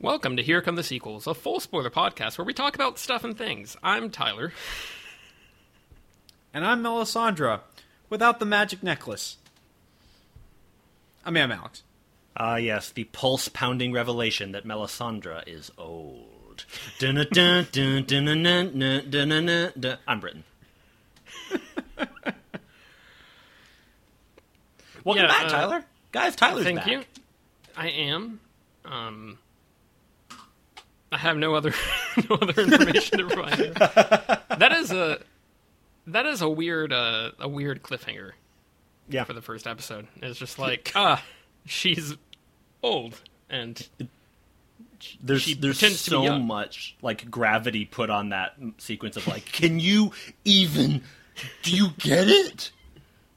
Welcome to Here Come the Sequels, a full spoiler podcast where we talk about stuff and things. I'm Tyler. And I'm Melisandre, without the magic necklace. I mean, I'm Alex. Ah, yes, the pulse pounding revelation that Melisandre is old. I'm Britain. Welcome Yeah, back, uh, Tyler. Guys, Tyler's Thank back. you. I am. Um, I have no other no other information to provide. That is a that is a weird uh, a weird cliffhanger Yeah. for the first episode. It's just like ah, she's old and There's there's so much like gravity put on that sequence of like, can you even do you get it?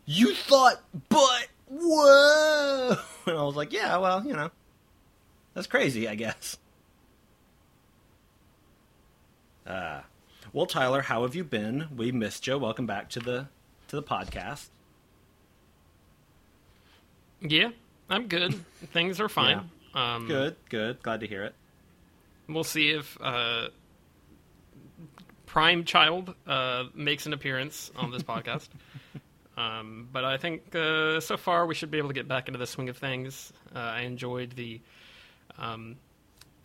You thought, but whoa! And I was like, yeah, well, you know, that's crazy, I guess. Uh, well, Tyler, how have you been? We missed you. Welcome back to the to the podcast. yeah, I'm good. Things are fine. Um, Good, good. Glad to hear it. We'll see if uh, Prime Child uh, makes an appearance on this podcast. um, but I think uh, so far we should be able to get back into the swing of things. Uh, I enjoyed the um,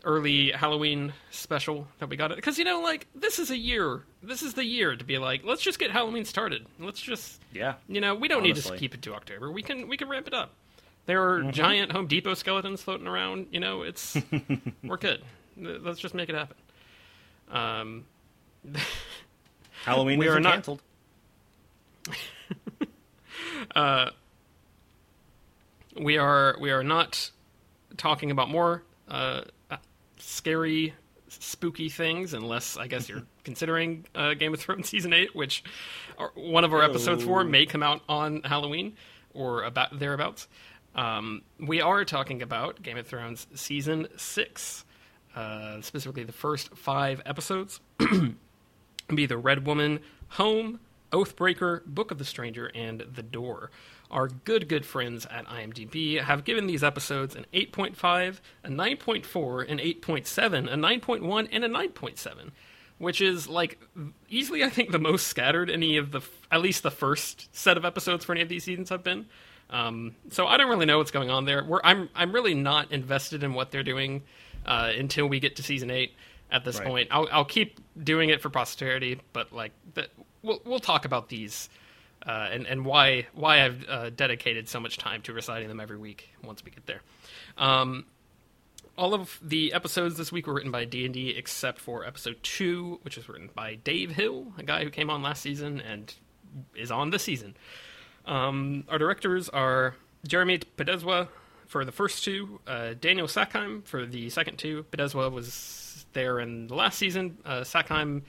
early Halloween special that we got it. because you know, like this is a year. This is the year to be like, let's just get Halloween started. Let's just Yeah. you know, we don't need to keep it to October. We can we can ramp it up. There are Mm-hmm. giant Home Depot skeletons floating around. You know, it's we're good. Let's just make it happen. Um, Halloween we are not- canceled. we are we are not talking about more uh, uh, scary, spooky things, unless I guess you're considering uh, Game of Thrones season eight, which are, one of our episodes for may come out on Halloween or about thereabouts. Um, we are talking about Game of Thrones season six, uh, specifically the first five episodes. be the Red Woman, Home, Oathbreaker, Book of the Stranger, and The Door. Our good, good friends at IMDb have given these episodes an 8.5, a 9.4, an 8.7, a 9.1, and a 9.7, which is like easily, I think, the most scattered any of the, at least the first set of episodes for any of these seasons have been. Um, so I don't really know what's going on there. We're, I'm, I'm really not invested in what they're doing uh, until we get to season eight at this Right. point. I'll, I'll keep doing it for posterity, but like the, we'll we'll talk about these uh, and and why why I've uh, dedicated so much time to reciting them every week once we get there. Um, all of the episodes this week were written by D and D, except for episode two, which was written by Dave Hill, a guy who came on last season and is on this season. Um, our directors are Jeremy Podeswa for the first two, uh, Daniel Sackheim for the second two. Podeswa was there in the last season. Uh, Sackheim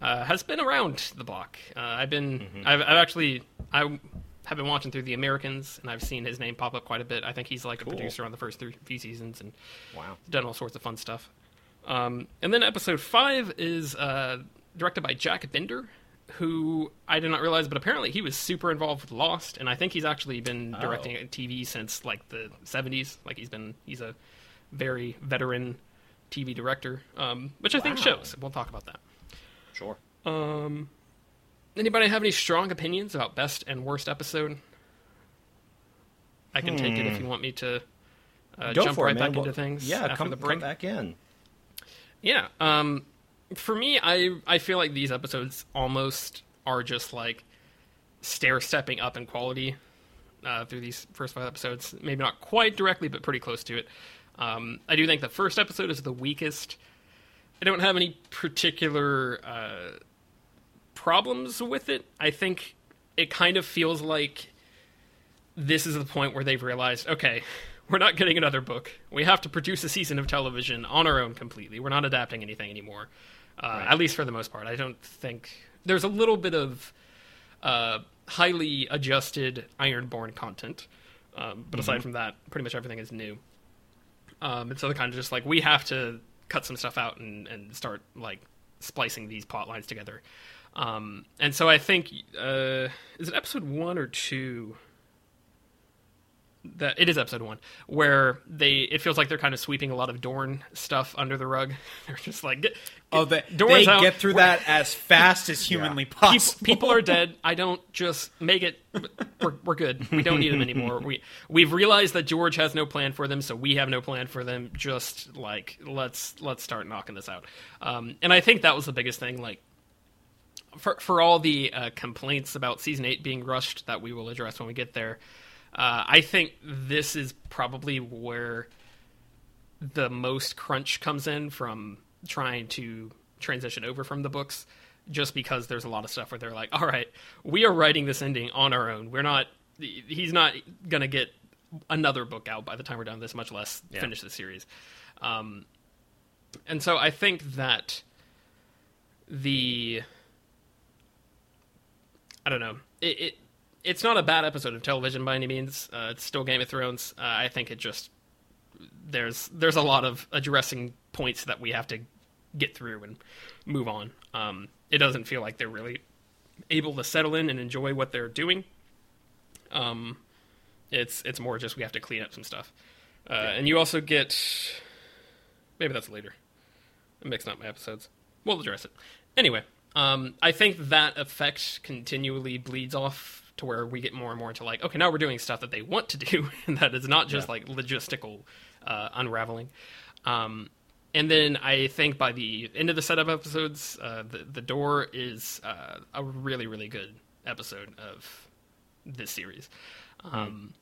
uh, has been around the block. Uh, I've been, I've, I've actually, I have been watching through the Americans, and I've seen his name pop up quite a bit. I think he's like Cool. a producer on the first three, few seasons, and Wow. done all sorts of fun stuff. Um, and then episode five is uh, directed by Jack Bender, who I did not realize, but apparently he was super involved with Lost, and I think he's actually been Oh. directing TV since like the '70s. Like he's been he's a very veteran TV director, um, which I think shows. We'll talk about that. Sure. Um, anybody have any strong opinions about best and worst episode? I can take it if you want me to uh, Hmm. Go jump for right it, back Well, into things. Yeah, come, the come back in. Yeah. Um, for me, I I feel like these episodes almost are just like stair stepping up in quality uh, through these first five episodes. Maybe not quite directly, but pretty close to it. Um, I do think the first episode is the weakest. I don't have any particular uh, problems with it. I think it kind of feels like this is the point where they've realized, okay, we're not getting another book. We have to produce a season of television on our own completely. We're not adapting anything anymore, uh, at least for the most part. I don't think there's a little bit of uh, highly adjusted Ironborn content, um, but aside from that, pretty much everything is new. Um, and so they're kind of just like we have to cut some stuff out and, and start like splicing these plot lines together. Um, and so I think uh, is it episode one or two? That it is episode one where they it feels like they're kind of sweeping a lot of Dorne stuff under the rug. They're just like, get, Oh, they, Dorne's they out. get through We're- that as fast as humanly people, possible. people are dead. I don't just make it. We're, we're good. We don't need them anymore. We we've realized that George has no plan for them, so we have no plan for them. Just like let's let's start knocking this out. Um, and I think that was the biggest thing. Like for for all the uh, complaints about season eight being rushed that we will address when we get there. Uh, I think this is probably where the most crunch comes in from trying to transition over from the books just because there's a lot of stuff where they're like all right we are writing this ending on our own we're not he's not going to get another book out by the time we're done with this much less Yeah. finish the series um, and so i think that the i don't know it, it it's not a bad episode of television by any means uh, it's still game of thrones uh, i think it just there's there's a lot of addressing points that we have to get through and move on. Um, it doesn't feel like they're really able to settle in and enjoy what they're doing. Um, it's it's more just we have to clean up some stuff, uh, and you also get maybe that's later. I'm mixing up my episodes. We'll address it anyway. Um, I think that effect continually bleeds off to where we get more and more into like, okay, now we're doing stuff that they want to do, and that is not just Yeah. like logistical uh, unraveling. Um, and then I think by the end of the set of episodes, uh, the the door is uh, a really really good episode of this series. Um,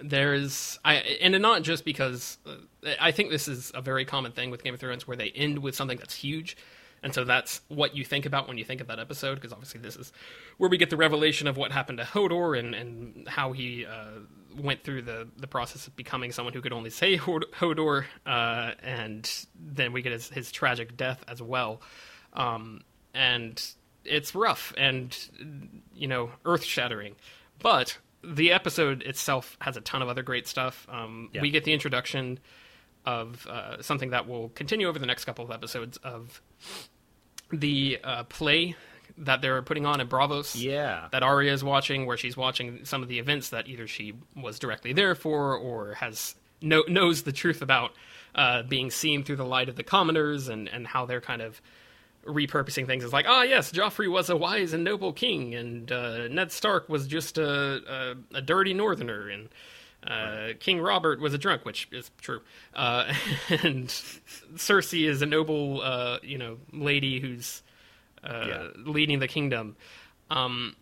there's I and not just because uh, I think this is a very common thing with Game of Thrones where they end with something that's huge, and so that's what you think about when you think of that episode because obviously this is where we get the revelation of what happened to Hodor and and how he uh, went through the the process of becoming someone who could only say Hodor, uh, and then we get his, his tragic death as well, um, and it's rough and you know earth shattering, but the episode itself has a ton of other great stuff. Um, Yeah. We get the introduction of uh, something that will continue over the next couple of episodes of the uh, play that they're putting on at Braavos. Yeah. That Arya is watching, where she's watching some of the events that either she was directly there for or has know, knows the truth about uh, being seen through the light of the commoners and, and how they're kind of repurposing things as like, ah, yes, Joffrey was a wise and noble king, and uh, Ned Stark was just a, a, a dirty northerner, and uh, King Robert was a drunk, which is true, uh, and Cersei is a noble, uh, you know, lady who's uh, Yeah. leading the kingdom. Um,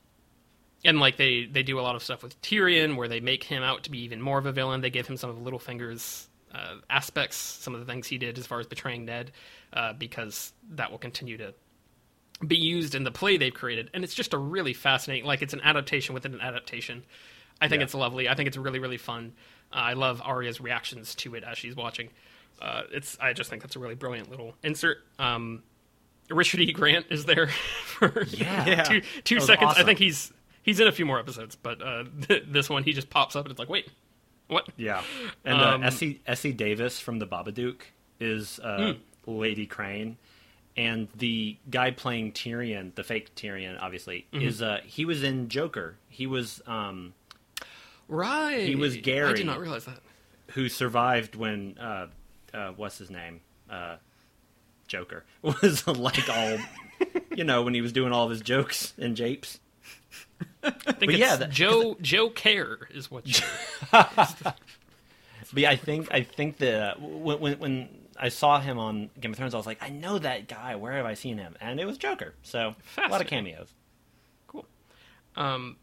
and like they they do a lot of stuff with Tyrion, where they make him out to be even more of a villain. They give him some of Littlefinger's uh, aspects, some of the things he did as far as betraying Ned, uh, because that will continue to be used in the play they've created. And it's just a really fascinating, like it's an adaptation within an adaptation. I think Yeah. it's lovely. I think it's really really fun. Uh, I love Arya's reactions to it as she's watching. Uh, it's I just think that's a really brilliant little insert. Um, Richard E. Grant is there for Yeah. Two two seconds. I think he's he's in a few more episodes, but uh, this one he just pops up and it's like, wait, what? Yeah, and Um, uh, Essie Essie Davis from the Babadook is uh, Hmm. Lady Crane, and the guy playing Tyrion, the fake Tyrion, obviously, Mm-hmm. is uh, he was in Joker. He was um, Right, He was Gary. I did not realize that. who survived when uh, uh, what's his name, uh, Joker was like all, you know, when he was doing all of his jokes and japes. I think But it's yeah, that- Joe Joe Care is what. You, But yeah, I think I think the when, when when I saw him on Game of Thrones, I was like, I know that guy. Where have I seen him? And it was Joker. So a lot of cameos. cool. Um,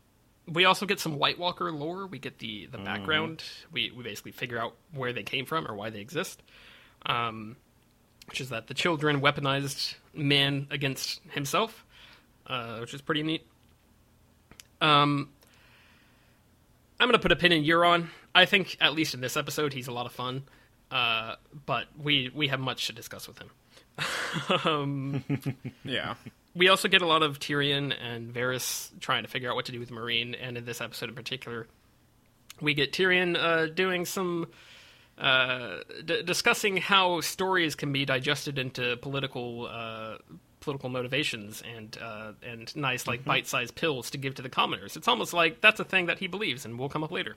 we also get some White Walker lore. We get the Mm-hmm. the background. We we basically figure out where they came from or why they exist. Um, which is that the children weaponized man against himself, uh, which is pretty neat. Um, I'm gonna put a pin in Euron. I think at least in this episode he's a lot of fun, uh, but we we have much to discuss with him. um, Yeah. We also get a lot of Tyrion and Varys trying to figure out what to do with Meereen, and in this episode in particular, we get Tyrion uh, doing some uh, d- discussing how stories can be digested into political uh, political motivations and uh, and nice like bite-sized pills to give to the commoners. It's almost like that's a thing that he believes, and we'll come up later.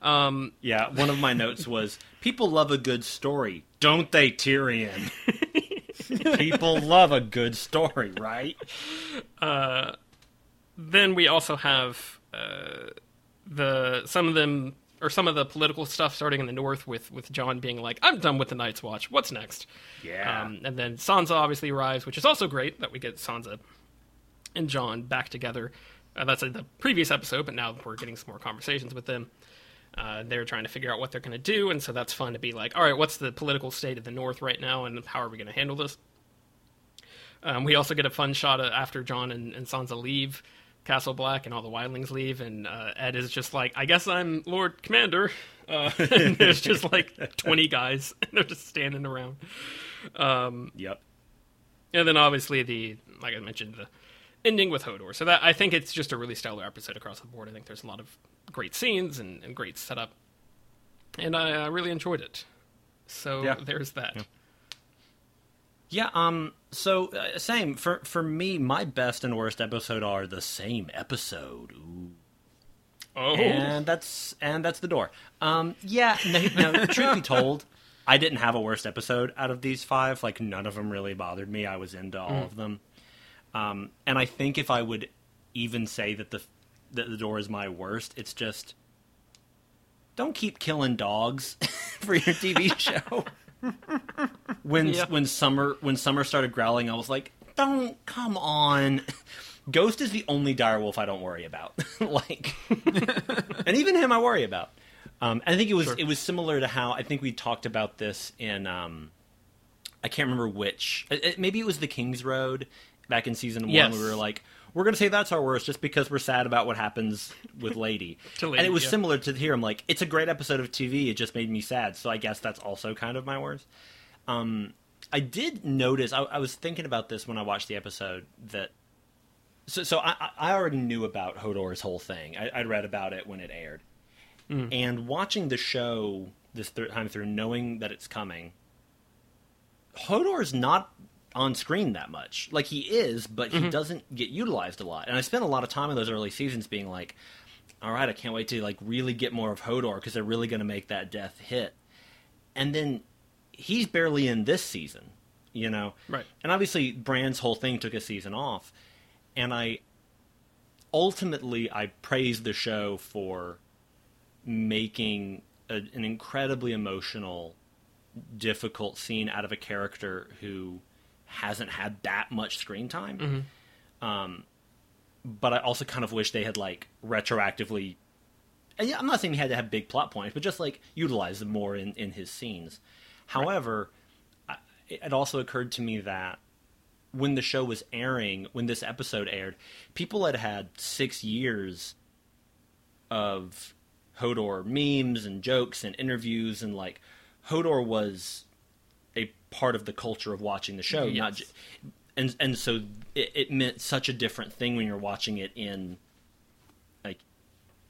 Um, Yeah, one of my notes was people love a good story, don't they, Tyrion? people love a good story, right? then we also have uh, the some of them or some of the political stuff starting in the north with with Jon being like, "I'm done with the Night's Watch. What's next?" Yeah. Um, and then Sansa obviously arrives, which is also great that we get Sansa and Jon back together. Uh, that's in the previous episode, but now we're getting some more conversations with them. Uh, they're trying to figure out what they're going to do, and so that's fun to be like, all right, what's the political state of the North right now, and how are we going to handle this? Um, we also get a fun shot of after Jon and, and Sansa leave Castle Black and all the wildlings leave, and uh, Edd is just like, I guess I'm Lord Commander. Uh, and there's just like 20 guys, and they're just standing around. yep. And then obviously the like I mentioned the ending with Hodor. So that I think it's just a really stellar episode across the board. I think there's a lot of great scenes and, and great setup, and I, I really enjoyed it. So Yeah. there's that. Yeah, um so uh, same for for me my best and worst episode are the same episode. Ooh. Oh, And that's and that's the door. Um yeah, no, no truth be told, I didn't have a worst episode out of these 5. Like none of them really bothered me. I was into all of them. Um and I think if I would even say that the that the door is my worst, it's just don't keep killing dogs for your TV show. when Yeah. when summer when summer started growling, I was like, "Don't come on." Ghost is the only direwolf I don't worry about. like, and even him I worry about. Um, I think it was Sure. it was similar to how I think we talked about this in um, I can't remember which. it- maybe it was the King's Road back in season one. Yes. We were like, we're going to say that's our worst just because we're sad about what happens with Lady. To and it was yeah. similar to here. I'm like, it's a great episode of TV. It just made me sad. So I guess that's also kind of my worst. Um, I did notice. I, I was thinking about this when I watched the episode that. So, so I, I already knew about Hodor's whole thing. I, I'd read about it when it aired, and watching the show this third time through, knowing that it's coming, Hodor's not on screen that much. Like he is, but he mm-hmm. doesn't get utilized a lot. And I spent a lot of time in those early seasons being like, "All right, I can't wait to like really get more of Hodor because they're really going to make that death hit." And then he's barely in this season, you know. Right. And obviously, Bran's whole thing took a season off, and I ultimately I praised the show for making a, an incredibly emotional difficult scene out of a character who hasn't had that much screen time. Um, but I also kind of wish they had like retroactively. And yeah, I'm not saying he had to have big plot points, but just like utilize them more in in his scenes. However, I, it also occurred to me that when the show was airing, when this episode aired, people had had six years of Hodor memes and jokes and interviews, and like Hodor was part of the culture of watching the show, not Yes. ju- and and so it, it meant such a different thing when you're watching it in like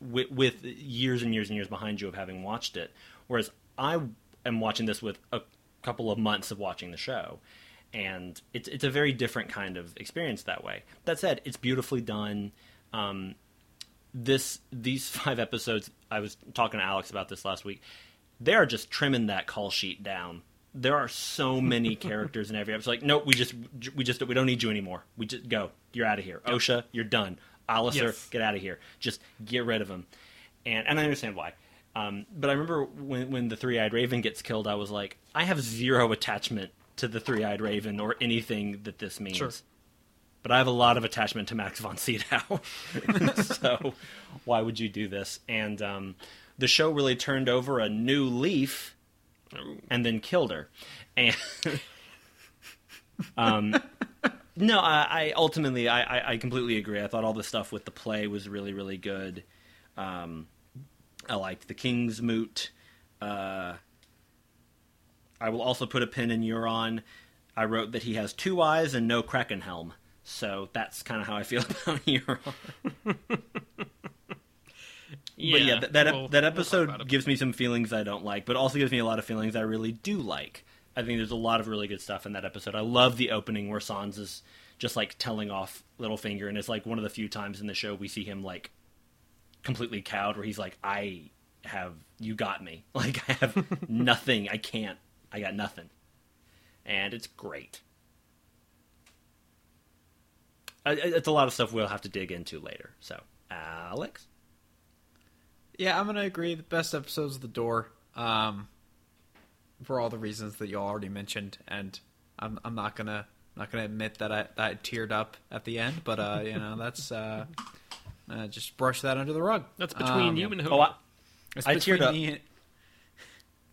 with, with years and years and years behind you of having watched it. Whereas I am watching this with a couple of months of watching the show, and it's it's a very different kind of experience that way. That said, it's beautifully done. Um, this these five episodes, I was talking to Alex about this last week. They are just trimming that call sheet down. There are so many characters in every episode. Like, nope, we just we just we don't need you anymore. We just go. You're out of here. Osha, you're done. Alliser, Yes. get out of here. Just get rid of him. And and I understand why. Um, but I remember when when the three eyed raven gets killed, I was like, I have zero attachment to the three eyed raven or anything that this means. Sure. But I have a lot of attachment to Max von Sydow. so why would you do this? And um, the show really turned over a new leaf and then killed her. And um, no, I, I ultimately I, I, I completely agree. I thought all the stuff with the play was really really good. Um, I liked the King's Moot. Uh, I will also put a pin in Euron. I wrote that he has two eyes and no Kraken helm. So that's kind of how I feel about Euron. yeah, but yeah, that that, we'll- that we'll episode gives me some feelings I don't like, but also gives me a lot of feelings I really do like. I think there's a lot of really good stuff in that episode. I love the opening where Sansa's just like telling off Littlefinger, and it's like one of the few times in the show we see him like completely cowed, where he's like, "I have you got me. Like I have nothing. I can't. I got nothing." And it's great. I- It's a lot of stuff we'll have to dig into later. So, Alex, Yeah, I'm gonna agree. The best episodes of The Door, um, for all the reasons that you already mentioned, and I'm I'm not gonna not gonna admit that I that I teared up at the end, but uh, you know that's uh, uh, just brush that under the rug. That's between Um, you and who? oh, I, I teared up. and-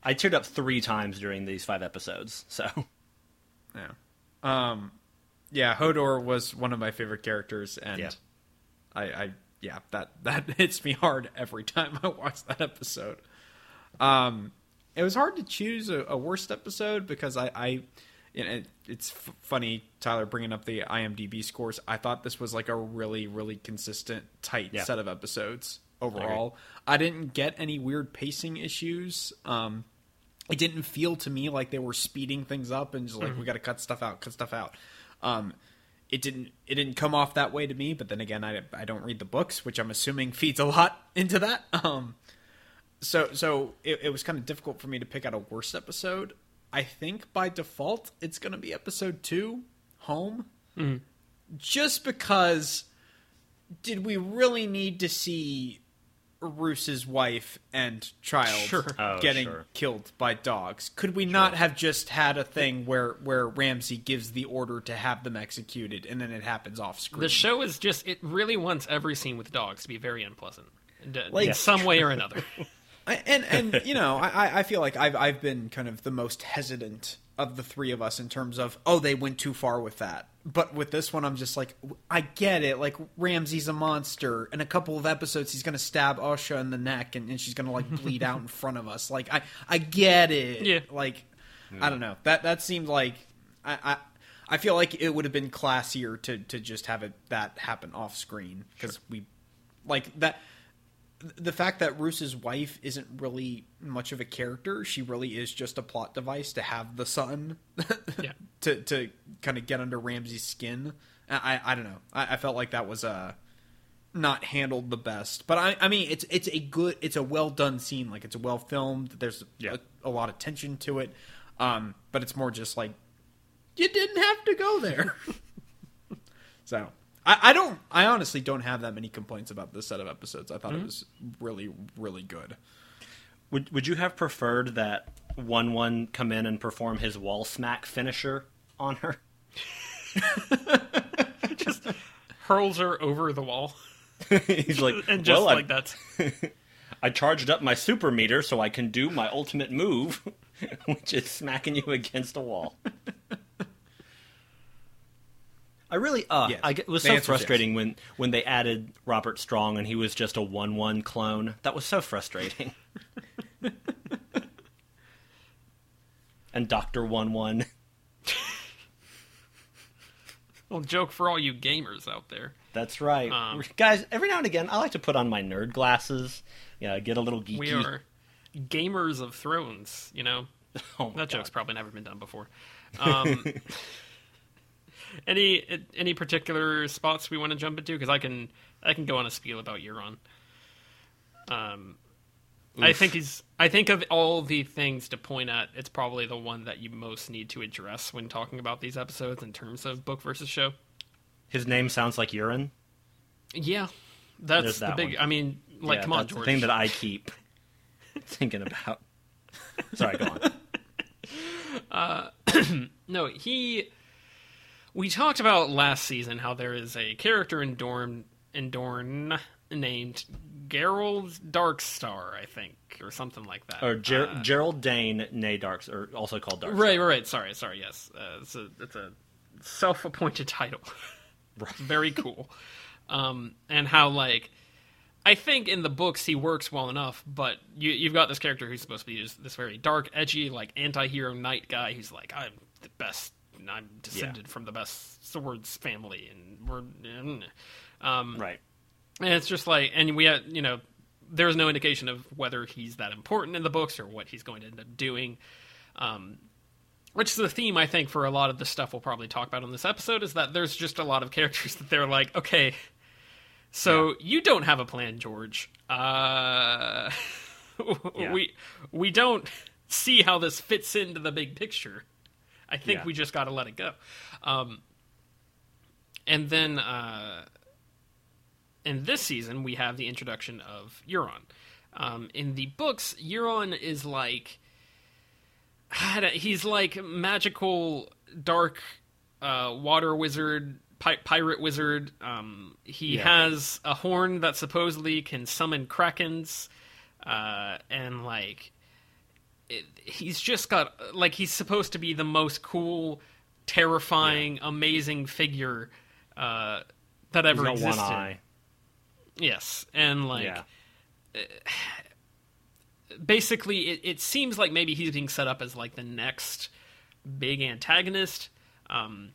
I teared up three times during these five episodes. So, Yeah. Um, yeah, Hodor was one of my favorite characters, and Yeah. I, I, yeah, that that hits me hard every time I watch that episode. Um, it was hard to choose a, a worst episode because I, I, you know, it, it's f- funny Tyler bringing up the IMDb scores. I thought this was like a really, really consistent, tight Yeah. set of episodes overall. I didn't get any weird pacing issues. Um, it didn't feel to me like they were speeding things up and just like we got to cut stuff out, cut stuff out. Um, it didn't it didn't come off that way to me. But then again, I I don't read the books, which I'm assuming feeds a lot into that. Um, so so it, it was kind of difficult for me to pick out a worst episode. I think by default it's going to be episode two, home, just because. Did we really need to see Roose's wife and child Sure. Oh, getting sure. killed by dogs. Could we not have just had a thing where where Ramsay gives the order to have them executed and then it happens off screen? the show is just it really wants every scene with dogs to be very unpleasant, in, Like- in some way or another. And and you know, I I feel like I've I've been kind of the most hesitant of the three of us in terms of oh they went too far with that. But with this one, I'm just like I get it. Like Ramsay's a monster. In a couple of episodes, he's gonna stab Osha in the neck, and, and she's gonna like bleed out in front of us. Like I I get it. Yeah. Like I don't know. That that seemed like I. I I feel like it would have been classier to, to just have it that happen off screen because we like that the fact that Roose's wife isn't really much of a character, she really is just a plot device to have the son Yeah. to to kind of get under Ramsay's skin. I I, I don't know. I, I felt like that was uh not handled the best. But I I mean it's it's a good it's a well done scene. Like it's well filmed. There's Yeah. a, a lot of tension to it. Um, but it's more just like you didn't have to go there. so I, I don't. I honestly don't have that many complaints about this set of episodes. I thought it hmm. was really, really good. would would you have preferred that Wun Wun come in and perform his wall smack finisher on her? just hurls her over the wall He's like, and just well, I- like that. I charged up my super meter so I can do my ultimate move, which is smacking you against a wall. I really, uh, Yes. I it was The so answer is frustrating when when they added Robert Strong and he was just a Wun Wun clone. That was so frustrating. and Doctor Wun Wun. Well, joke for all you gamers out there. That's right, Um, guys. Every now and again, I like to put on my nerd glasses. Yeah, get a little geeky. We are gamers of Thrones. You know Oh my that joke's probably never been done before. Um, any any particular spots we want to jump into? Because I can I can go on a spiel about Euron. Um, I think he's. I think of all the things to point at, it's probably the one that you most need to address when talking about these episodes in terms of book versus show. His name sounds like urine. Yeah, that's There's the that big. one. I mean, like, Yeah, come on, George. the thing that I keep thinking about. Sorry, go on. Uh, No, he. We talked about last season how there is a character in Dorne in Dorne named Gerold Darkstar, I think, or something like that. Or Ger- Uh, Gerold Dayne, nay Darks, or also called Darks. right, right, right. Sorry, sorry. Yes, uh, it's a it's a self-appointed title. Very cool. Um, and how like. I think in the books he works well enough, but you, you've got this character who's supposed to be just this very dark, edgy, like anti-hero knight guy who's like, I'm the best, I'm descended from the best swords family, and we're, mm." um, Right. and it's just like, and we had, you know, there's no indication of whether he's that important in the books or what he's going to end up doing. Um, which is the theme I think for a lot of the stuff we'll probably talk about on this episode is that there's just a lot of characters that they're like, okay, so you don't have a plan, George. Uh, Yeah. we we don't see how this fits into the big picture. I think Yeah. we just got to let it go. Um, and then uh, in this season, we have the introduction of Euron. Um, in the books, Euron is like he's like magical dark uh, water wizard pi- pirate wizard um, he Yeah. has a horn that supposedly can summon krakens uh, and like he's just got like he's supposed to be the most cool terrifying amazing figure uh, that ever existed one eye. yes and like yeah. basically it, it seems like maybe he's being set up as like the next big antagonist um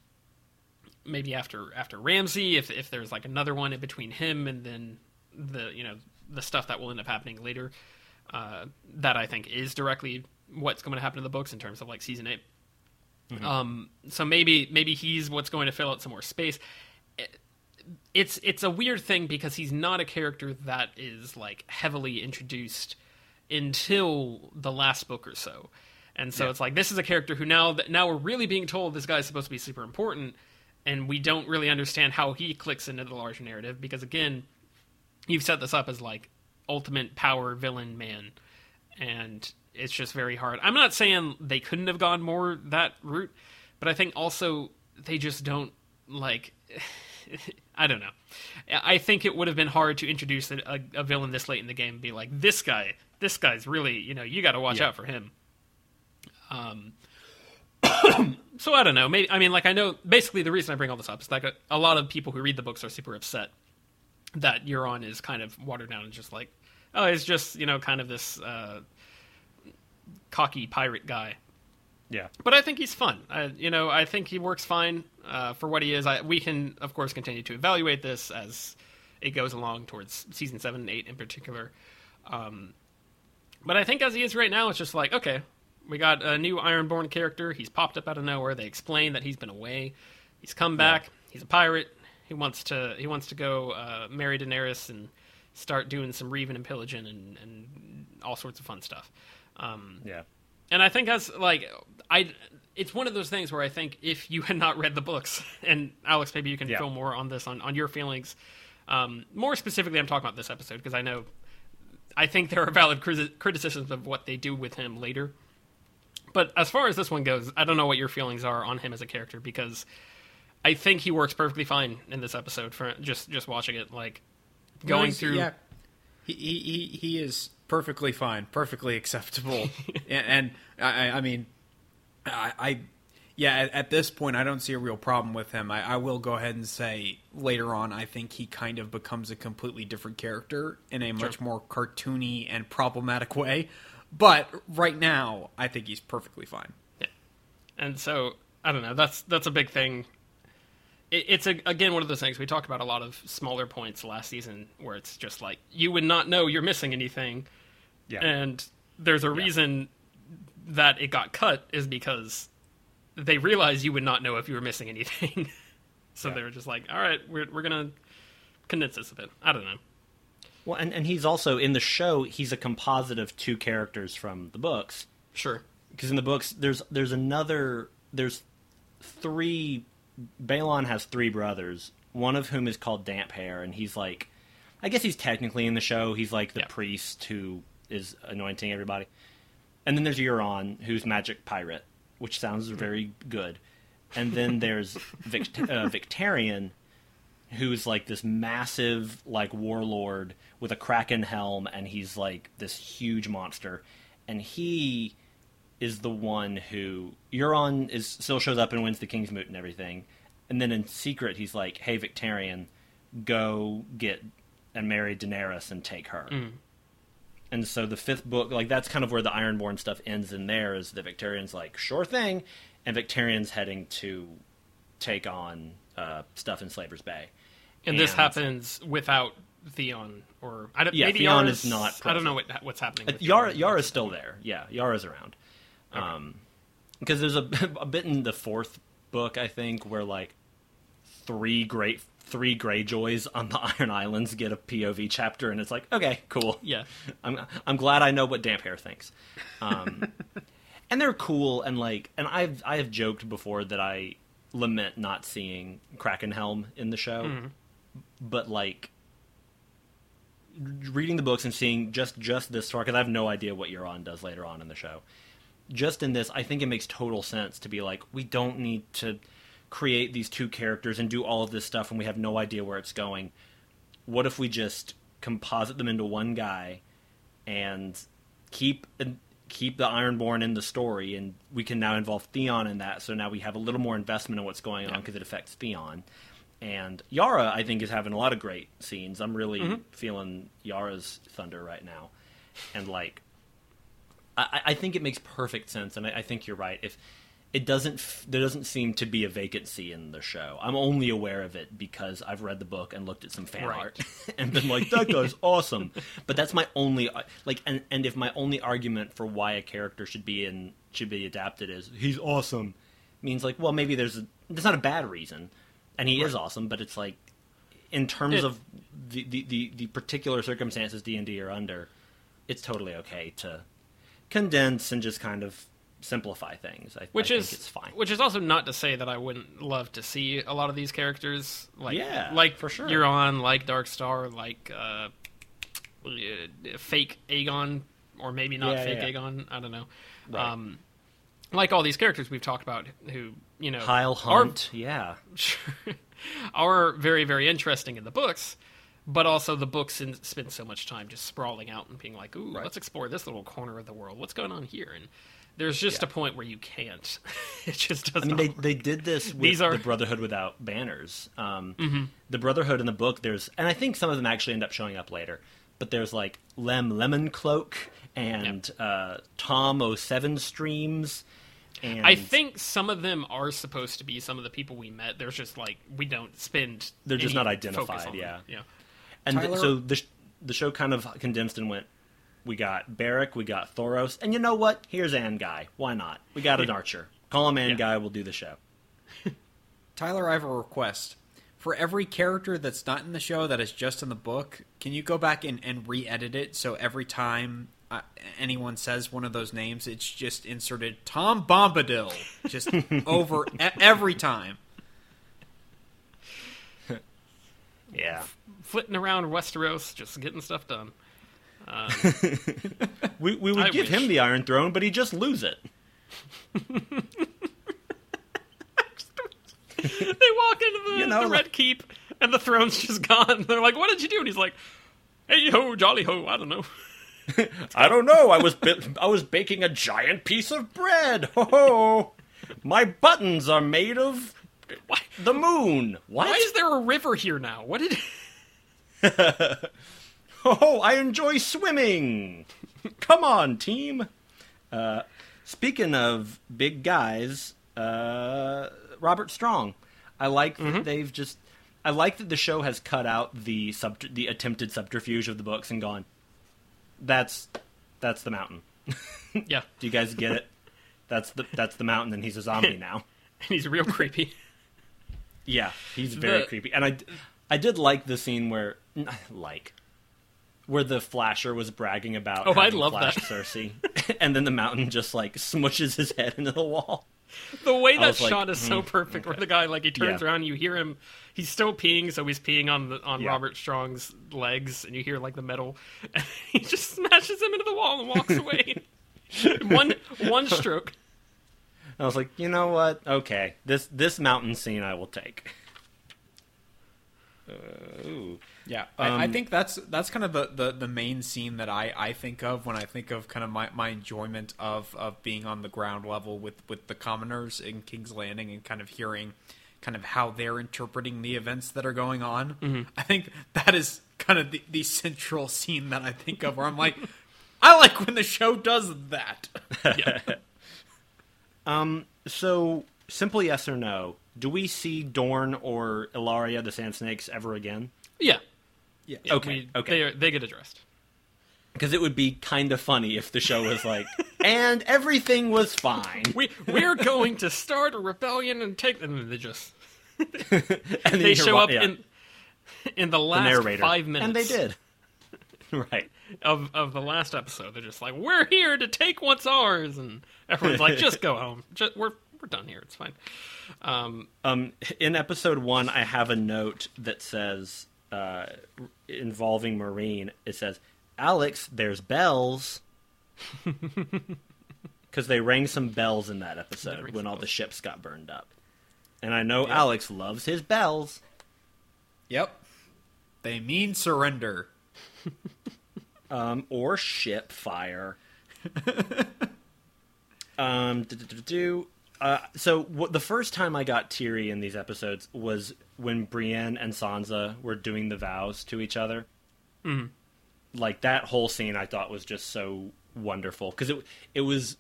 maybe after after Ramsay if if there's like another one in between him and then the you know the stuff that will end up happening later uh that I think is directly what's going to happen in the books in terms of like season 8 um so maybe maybe he's what's going to fill out some more space it's it's a weird thing because he's not a character that is like heavily introduced until the last book or so. And so Yeah. it's like this is a character who now now we're really being told this guy's supposed to be super important and we don't really understand how he clicks into the larger narrative because again, you've set this up as like ultimate power villain man and it's just very hard. I'm not saying they couldn't have gone more that route, but I think also they just don't like I don't know. I think it would have been hard to introduce a, a, villain this late in the game and be like, this guy, this guy's really, you know, you got to watch Yeah. out for him. Um, so I don't know. Maybe I mean, like I know. Basically, the reason I bring all this up is like a, a lot of people who read the books are super upset that Euron is kind of watered down and just like, oh, it's just you know, kind of this uh, cocky pirate guy Yeah. but I think he's fun. I, you know, I think he works fine uh, for what he is. I, we can, of course, continue to evaluate this as it goes along towards season seven and eight in particular. Um, but I think as he is right now, it's just like okay, we got a new Ironborn character. He's popped up out of nowhere. They explain that he's been away. He's come back. He's a pirate. He wants to. He wants to go uh, marry Daenerys and start doing some reaving and pillaging and, and all sorts of fun stuff. Um, Yeah. and I think that's like I, it's one of those things where I think if you had not read the books, and Alex, maybe you can Yeah. fill more on this on on your feelings. Um, more specifically, I'm talking about this episode because I know I think there are valid criti- criticisms of what they do with him later. But as far as this one goes, I don't know what your feelings are on him as a character because I think he works perfectly fine in this episode for just just watching it like going Nice, through Yeah, he, he he is perfectly fine, perfectly acceptable, and, and I I mean, I, I yeah at, at this point I don't see a real problem with him. I, I will go ahead and say later on I think he kind of becomes a completely different character in a much more cartoony and problematic way. But right now, I think he's perfectly fine. Yeah. And so I don't know. That's that's a big thing. It, it's a, again one of those things we talked about a lot of smaller points last season where it's just like you would not know you're missing anything, Yeah. and there's a reason that it got cut is because they realized you would not know if you were missing anything. so Yeah. they were just like, all right, we're we're gonna condense this a bit. I don't know. Well, and, and he's also in the show. He's a composite of two characters from the books. Sure. Because in the books, there's there's another there's three. Balon has three brothers. One of whom is called Damphair, and he's like, I guess he's technically in the show. He's like the Yeah. priest who is anointing everybody. And then there's Euron, who's magic pirate, which sounds very good. And then there's Vict- uh, Victarion, who's like this massive like warlord with a kraken helm and he's like this huge monster and he is the one who Euron is still shows up and wins the King's Moot and everything. And then in secret he's like, "Hey Victarion, go get and marry Daenerys and take her." And so the fifth book, like that's kind of where the Ironborn stuff ends in there is that Victarion's like, "Sure thing." And Victarion's heading to take on uh, stuff in Slaver's Bay. And, this happens without Theon, or I don't. Yeah, maybe Theon Yara's- is not I don't know what what's happening. Uh, Yara. Yara's still there. Yeah, Yara's around. Um, because there's a, a bit in the fourth book, I think, where like three great three Greyjoys on the Iron Islands get a POV chapter, and it's like, okay, cool. Yeah. I'm I'm glad I know what Damphair thinks. Um, and they're cool, and like, and I've I have joked before that I lament not seeing Krakenhelm in the show, but like reading the books and seeing just just this far because I have no idea what Euron does later on in the show. Just in this, I think it makes total sense to be like, we don't need to create these two characters and do all of this stuff and we have no idea where it's going. What if we just composite them into one guy and keep keep the Ironborn in the story, and we can now involve Theon in that. So now we have a little more investment in what's going on because it affects Theon. And Yara, I think, is having a lot of great scenes. I'm really mm-hmm. feeling Yara's thunder right now, and like, I, I think it makes perfect sense. And I, I think you're right. If it doesn't, f- there doesn't seem to be a vacancy in the show. I'm only aware of it because I've read the book and looked at some fan Right. art and been like, that guy's awesome. But that's my only uh, like, and and if my only argument for why a character should be in should be adapted is he's awesome, means like, well, maybe there's a, there's not a bad reason, and he is awesome, but it's like, in terms It- of the, the the the particular circumstances D and D are under, it's totally okay to condense and just kind of simplify things. I, which I is think it's fine. which is also not to say that I wouldn't love to see a lot of these characters like Yeah, like for sure. Euron, like Darkstar, like uh, fake Aegon, or maybe not Yeah, fake yeah. Aegon. I don't know. Right. Um, like all these characters we've talked about, who you know Kyle are- Hunt, yeah, are very very interesting in the books. But also, the books in, spend so much time just sprawling out and being like, "Ooh, Right. let's explore this little corner of the world. What's going on here?" And there's just Yeah. a point where you can't. it just doesn't. I mean, they they did this with These are- the Brotherhood without banners. Um, Mm-hmm. The Brotherhood in the book, there's, and I think some of them actually end up showing up later. But there's like Lem Lemon Cloak and uh, Tom O Seven Streams. And I think some of them are supposed to be some of the people we met. There's just like we don't spend. They're just not identified, on them. yeah. And th- so the sh- the show kind of condensed and went. We got Beric, we got Thoros, and you know what? Here's Guy. Why not? We got an archer. Call him Yeah. Guy. We'll do the show. Tyler, I have a request. For every character that's not in the show that is just in the book, can you go back and, and re-edit it so every time uh, anyone says one of those names, it's just inserted Tom Bombadil, just over e- every time. Yeah. Flitting around Westeros, just getting stuff done. Um, we we would I give wish. him the Iron Throne, but he'd just lose it. they walk into the, You know, the like- Red Keep, and the throne's just gone. They're like, "What did you do?" And he's like, "Hey ho, jolly ho." I don't know. I don't know. I was bi- I was baking a giant piece of bread. Ho ho! My buttons are made of Why? the moon. What? Why is there a river here now? What did? Oh, I enjoy swimming. Come on, team. Uh, speaking of big guys, uh, Robert Strong. I like that they've just. I like that the show has cut out the sub the attempted subterfuge of the books and gone. That's that's the mountain. Yeah, Do you guys get it? That's the that's the mountain, and he's a zombie now. and he's real creepy. Yeah, he's very The- creepy. And I I did like the scene where, like, where the flasher was bragging about. Oh, I love that. Cersei, and then the mountain just like smushes his head into the wall. The way that was like, shot is so mm, perfect, where the guy like he turns Yeah. around, you hear him. He's still peeing, so he's peeing on the on Yeah. Robert Strong's legs, and you hear like the metal. And he just smashes him into the wall and walks away. one one stroke. I was like, you know what? Okay, this this mountain scene I will take. Uh, ooh. Yeah, I, I Um, think that's that's kind of the, the, the main scene that I, I think of when I think of kind of my, my enjoyment of, of being on the ground level with, with the commoners in King's Landing and kind of hearing kind of how they're interpreting the events that are going on. I think that is kind of the, the central scene that I think of where I'm like, I like when the show does that. Yeah. Um. So, simple yes or no. Do we see Dorne or Ellaria the Sand Snakes ever again? Yeah. Yeah. Yeah, Okay, we- okay. They, are, they get addressed. because it would be kind of funny if the show was like, and everything was fine. We we're going to start a rebellion and take them. And they just and they show up yeah, in in the the last narrator five minutes, and they did. right. of of the last episode. They're just like, "We're here to take what's ours," and everyone's like, "Just go home. Just, we're we're done here. It's fine." Um, Um, in episode one, I have a note that says, uh, involving Meereen, it says, Alex, there's bells. Because they rang some bells in that episode when some all the ships got burned up. And I know Alex loves his bells. Yep. They mean surrender. Um, or ship fire. um, do, do, do, do. Uh, so what, the first time I got teary in these episodes was when Brienne and Sansa were doing the vows to each other. Mhm. Like that whole scene, I thought was just so wonderful because it it was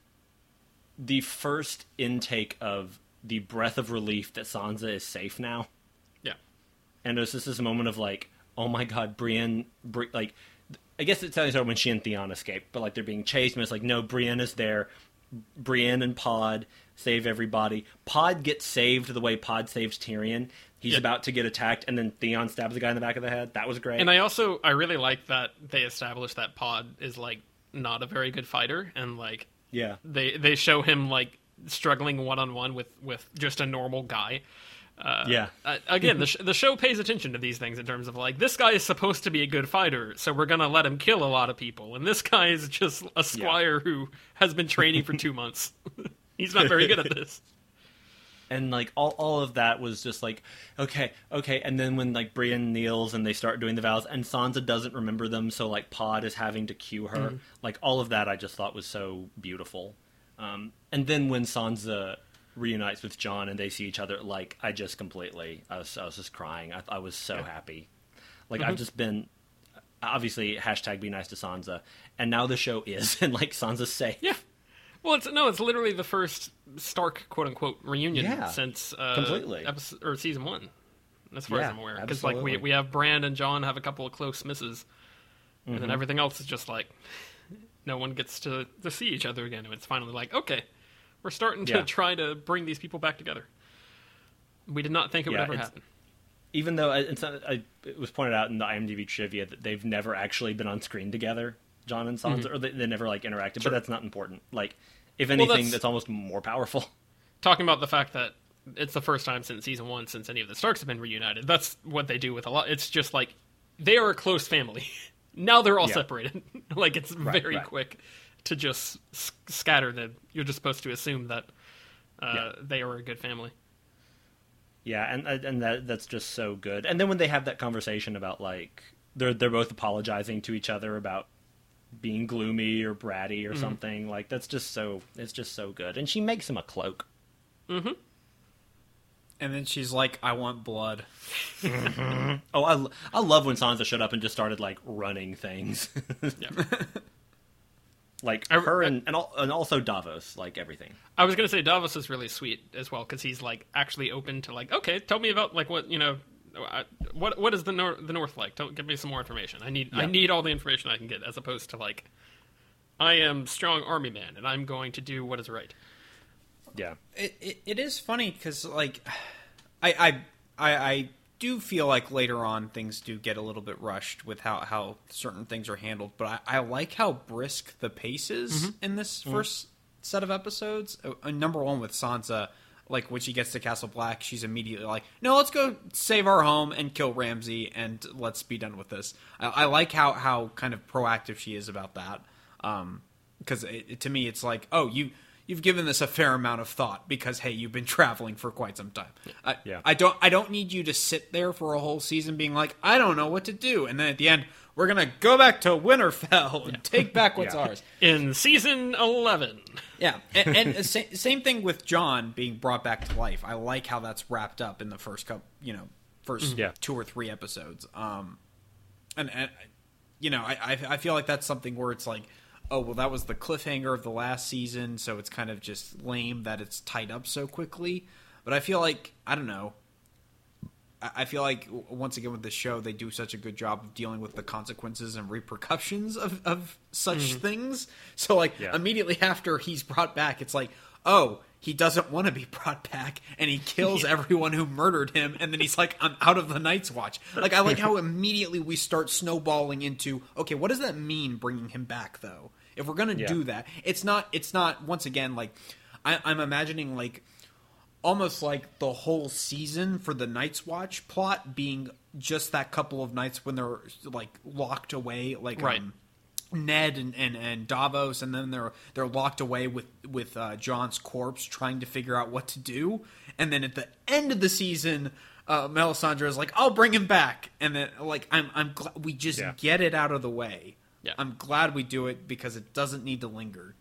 the first intake of the breath of relief that Sansa is safe now. yeah, And it was just this moment of like, oh my god, Brienne, Bri- like, I guess it's telling her when she and Theon escape, but like they're being chased, and it's like, no, Brienne is there. Brienne and Pod save everybody. Pod gets saved the way Pod saves Tyrion. He's Yeah. about to get attacked, and then Theon stabs the guy in the back of the head. That was great. and I also I really like that they established that Pod is like not a very good fighter, and like yeah, they they show him like struggling one on one with with just a normal guy. Uh, yeah, uh, again, the sh- the show pays attention to these things in terms of like this guy is supposed to be a good fighter, so we're gonna let him kill a lot of people, and this guy is just a squire who has been training for two months. He's not very good at this. and like all all of that was just like okay okay and then when like Brienne kneels and they start doing the vows and Sansa doesn't remember them so like Pod is having to cue her Mm-hmm. like all of that I just thought was so beautiful um, and then when Sansa reunites with Jon and they see each other like I just completely I was I was just crying I, I was so happy like Mm-hmm. I've just been obviously hashtag be nice to Sansa and now the show is and like Sansa's safe Yeah. Well, it's no, it's literally the first Stark quote unquote reunion Yeah, since uh, completely. episode, or season one, as far Yeah, as I'm aware. Because like we we have Bran and Jon have a couple of close misses, and Mm-hmm. then everything else is just like no one gets to to see each other again, and it's finally like okay, we're starting to Yeah. try to bring these people back together. We did not think it would ever happen. even though it's not, I, it was pointed out in the IMDb trivia that they've never actually been on screen together, Jon and Sansa, or they, they never like interacted. Sure. But that's not important. Like, if Well, anything, that's- that's... almost more powerful. talking about the fact that it's the first time since season one since any of the Starks have been reunited. That's what they do with a lot. It's just like they are a close family. now they're all Yeah. separated. like it's very right. quick to just s- scatter them. You're just supposed to assume that uh, Yeah. they are a good family. Yeah, and and that that's just so good. And then when they have that conversation about like they're they're both apologizing to each other about being gloomy or bratty or Mm-hmm. something like that's just so it's just so good. And she makes him a cloak. Mm-hmm. And then she's like, I want blood. Oh, I, I love when Sansa showed up and just started like running things. Like I- her I- and and, al- and also Davos, like everything. I was gonna say Davos is really sweet as well because he's like actually open to like okay, tell me about like what you know. I, what what is the nor- the North like? Don't give me some more information. I need I need all the information I can get, as opposed to like, I am strong army man and I'm going to do what is right. Yeah. It, it, it is funny because like I, I I I do feel like later on things do get a little bit rushed with how how certain things are handled, but I, I like how brisk the pace is in this first set of episodes. Uh, uh, number one with Sansa, like when she gets to Castle Black, she's immediately like, "No, let's go save our home and kill Ramsay, and let's be done with this." I, I like how how kind of proactive she is about that. Um, because it, it- to me it's like oh you you've given this a fair amount of thought because hey you've been traveling for quite some time I, Yeah. I don't i don't need you to sit there for a whole season being like i don't know what to do and then at the end we're gonna go back to winterfell and take back what's Yeah. ours In season eleven, yeah. And, and sa- same thing with Jon being brought back to life. I like how that's wrapped up in the first couple you know 1st Yeah. two or three episodes. Um and, and you know I, I I feel like that's something where it's like oh well that was the cliffhanger of the last season so it's kind of just lame that it's tied up so quickly. But i feel like i don't know I feel like once again with the show, they do such a good job of dealing with the consequences and repercussions of of such mm-hmm. things. So like Yeah. immediately after he's brought back, it's like, oh, he doesn't want to be brought back, and he kills everyone who murdered him, and then he's like, I'm out of the Night's Watch. Like I like how immediately we start snowballing into, okay, what does that mean bringing him back though? If we're gonna Yeah. do that, it's not. It's not. Once again, like I, I'm imagining like almost like the whole season for the Night's Watch plot being just that couple of nights when they're like locked away, like Right. um, Ned and, and, and Davos, and then they're they're locked away with with uh, Jon's corpse, trying to figure out what to do. And then at the end of the season, uh, Melisandre is like, "I'll bring him back," and then like I'm I'm glad we just Yeah. get it out of the way. Yeah. I'm glad we do it because it doesn't need to linger.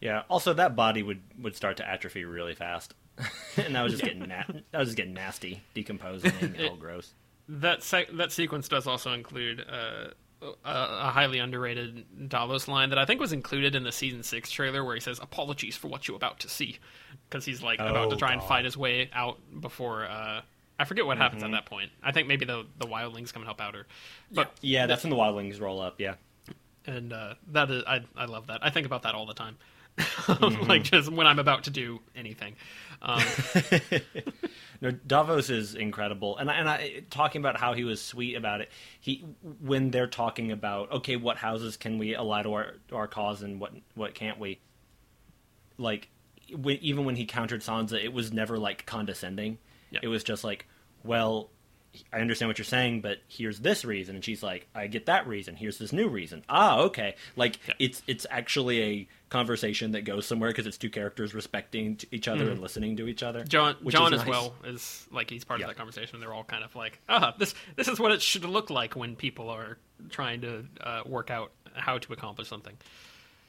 Yeah. Also, that body would would start to atrophy really fast, and I was just getting na- I was just getting nasty, decomposing, and all gross. That sec- that sequence does also include uh, a, a highly underrated Davos line that I think was included in the season six trailer, where he says, "Apologies for what you're about to see," because he's like about to Oh, try and fight his way out before. Uh, I forget what happens at that point. I think maybe the the wildlings come and help out her, but Yeah, that's when the wildlings roll up. Yeah. and uh, that is I I love that. I think about that all the time. like just when I'm about to do anything. Um, No, Davos is incredible, and I, and I talking about how he was sweet about it. He when they're talking about okay, what houses can we ally to our to our cause and what what can't we? Like when, even when he countered Sansa, it was never like condescending. Yeah. It was just like, well, I understand what you're saying, but here's this reason, and she's like, I get that reason. Here's this new reason. Ah, okay. Like Yeah. it's it's actually a conversation that goes somewhere because it's two characters respecting each other and listening to each other. Mm-hmm. Jon Jon is as nice. well is like he's part Yeah. of that conversation. They're all kind of like, ah, this this is what it should look like when people are trying to uh, work out how to accomplish something.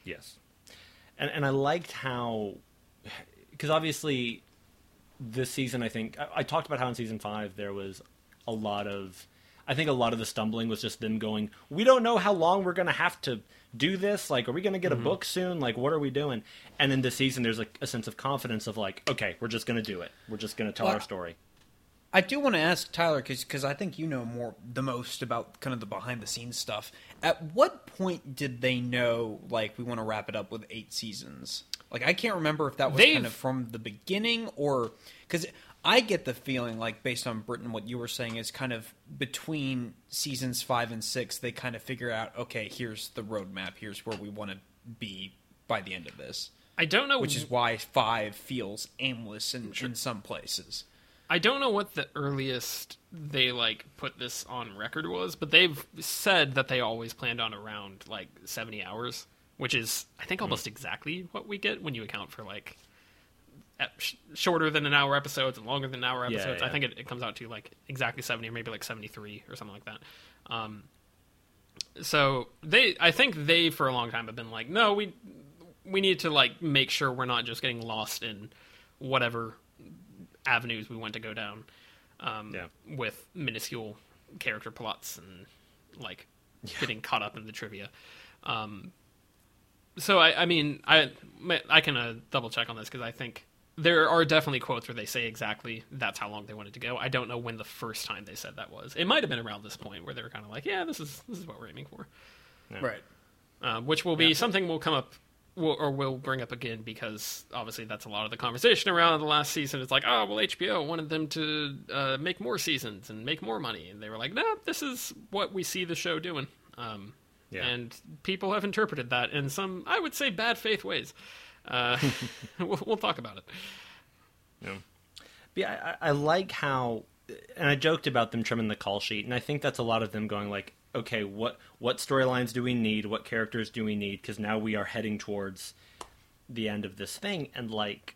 Yes, and and I liked how because obviously this season I think I, I talked about how in season five there was a lot of I think a lot of the stumbling was just them going we don't know how long we're gonna have to do this. Like are we gonna get a mm-hmm. book soon? Like what are we doing? And in this season there's like a sense of confidence of like okay we're just gonna do it. We're just gonna tell Well, our story. I do want to ask Tyler because I think you know more the most about kind of the behind the scenes stuff. At what point did they know like we want to wrap it up with eight seasons? Like I can't remember if that was They've- kind of from the beginning or because I get the feeling like based on Britain what you were saying is kind of between seasons five and six they kind of figure out okay here's the roadmap. Here's where we want to be by the end of this. I don't know which is why five feels aimless in, in some places. I don't know what the earliest they like put this on record was, but they've said that they always planned on around like 70 hours, which is I think hmm. almost exactly what we get when you account for like sh- shorter than an hour episodes and longer than an hour Yeah, episodes. I think it, it comes out to like exactly 70 or maybe like 73 or something like that. Um, so they I think they for a long time have been like, no, we we need to like make sure we're not just getting lost in whatever avenues we want to go down um, Yeah. with minuscule character plots and like getting caught up in the trivia. Um, so I, I mean, I I can uh, double check on this because I think there are definitely quotes where they say exactly that's how long they wanted to go. I don't know when the first time they said that was. It might have been around this point where they were kind of like, yeah, this is this is what we're aiming for Right. um, which will be something we'll come up will, or we'll bring up again because obviously that's a lot of the conversation around the last season. It's like, oh well, HBO wanted them to uh, make more seasons and make more money, and they were like, no, this is what we see the show doing. Um, Yeah. And people have interpreted that in some, I would say, bad faith ways. Uh, we'll, we'll talk about it. Yeah. But yeah, I, I like how, and I joked about them trimming the call sheet, and I think that's a lot of them going like, okay, what what storylines do we need? What characters do we need? Because now we are heading towards the end of this thing, and like,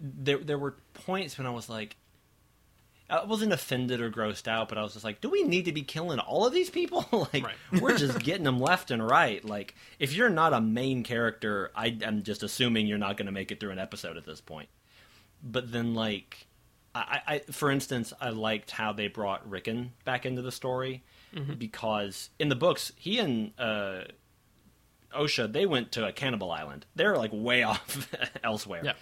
there there were points when I was like. I wasn't offended or grossed out, but I was just like, "Do we need to be killing all of these people? like, Right. we're just getting them left and right. Like, if you're not a main character, I am just assuming you're not going to make it through an episode at this point." but then like I, I for instance i liked how they brought rickon back into the story because in the books he and uh osha they went to a cannibal island they're like way off elsewhere Yeah.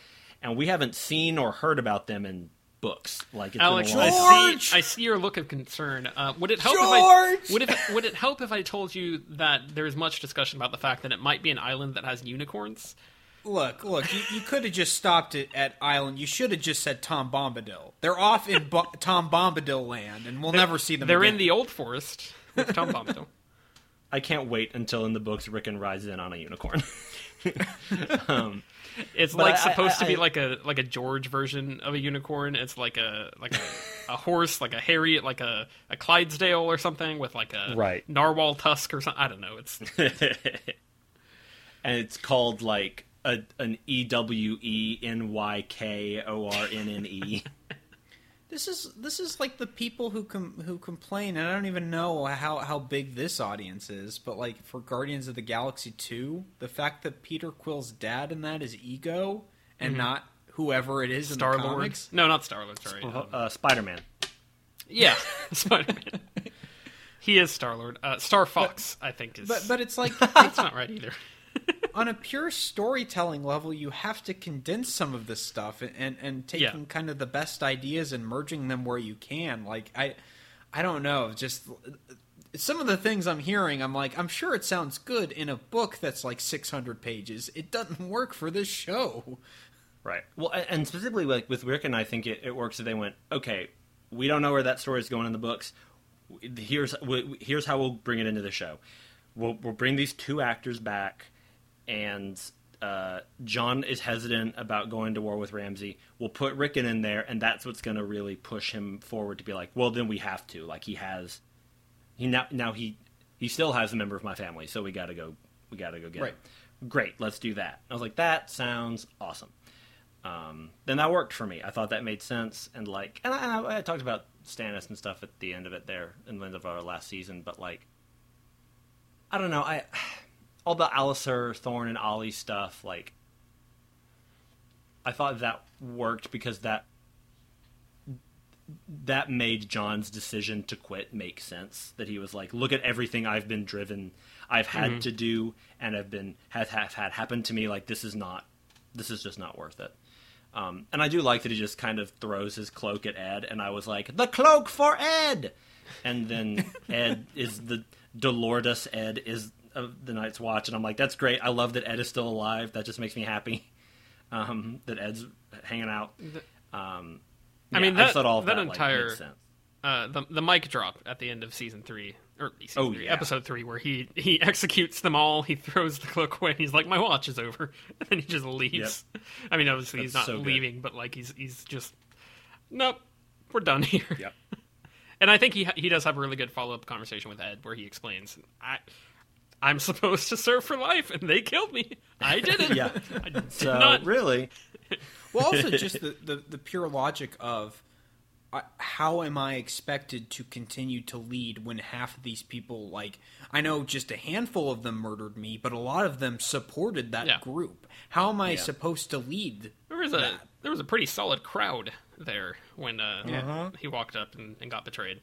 and we haven't seen or heard about them in books. Like it's Alex, been a I George! see. I see your look of concern. Uh, would it help if I would it would it help if I told you that there is much discussion about the fact that it might be an island that has unicorns? Look, look, you, you could have just stopped it at Island. You should have just said Tom Bombadil. They're off in Bo- Tom Bombadil land, and we'll never see them They're again. in the old forest with Tom Bombadil. I can't wait until in the books Rickon rides in on a unicorn. It's But like I- supposed I- to be I- like a like a George version of a unicorn. It's like a like a, a horse, like a Harriet, like a, a Clydesdale or something with like a Right. narwhal tusk or something. I don't know. It's and it's called like a, an E W E N Y K O R N N E. This is this is like the people who com- who complain, and I don't even know how how big this audience is, but like for Guardians of the Galaxy two, the fact that Peter Quill's dad in that is Ego and not whoever it is in the Lord. comics. No, not Star Lord. Sorry. Um, Uh, Spider Man. yeah, Spider Man. He is Star Lord. Uh, Star Fox, I think is. But but it's like that's not right either. On a pure storytelling level, you have to condense some of this stuff and and, and taking Yeah. kind of the best ideas and merging them where you can. Like I, I don't know, just some of the things I'm hearing, I'm like, I'm sure it sounds good in a book that's like 600 pages. It doesn't work for this show. Right. Well, and specifically like with Rickon I think it, it works that they went, okay, we don't know where that story is going in the books. Here's here's how we'll bring it into the show. We'll we'll bring these two actors back, and uh, Jon is hesitant about going to war with Ramsay. We'll put Rickon in there, and that's what's going to really push him forward to be like, well, then we have to. Like he has, he now now he he still has a member of my family, so we got to go. We got to go get Right. him. Great, let's do that. I was like, that sounds awesome um, then that worked for me. I thought that made sense, and like, and I, and I, I talked about Stannis and stuff at the end of it there, in the end of our last season. But like, I don't know, I all the Alliser, Thorne, and Ollie stuff, like, I thought that worked because that that made Jon's decision to quit make sense. That he was like, look at everything I've been driven, I've had to do, and I've been have, have had happen to me. Like this is not, this is just not worth it. Um, and I do like that he just kind of throws his cloak at Edd, and I was like, the cloak for Edd. And then Edd is the Dolorous Edd is of the Night's Watch, and I'm like, that's great. I love that Edd is still alive. That just makes me happy. Um, that Edd's hanging out. Um, I mean, that- thought all that that, entire- sense. uh, the the mic drop at the end of season three or season Oh, three, yeah. episode three, where he he executes them all. He throws the cloak away. and He's like, "My watch is over," and then he just leaves. I mean, obviously he's not so good. leaving, but like he's he's just nope, we're done here. Yep. And I think he he does have a really good follow up conversation with Edd where he explains, "I I'm supposed to serve for life, and they killed me. I did it. Yeah. I did So not." really, Well, also just the, the, the pure logic of uh, how am I expected to continue to lead when half of these people, like, I know just a handful of them murdered me, but a lot of them supported that Yeah. group. How am I Yeah. supposed to lead? There was a that? there was a pretty solid crowd there when uh, Yeah. he walked up and, and got betrayed.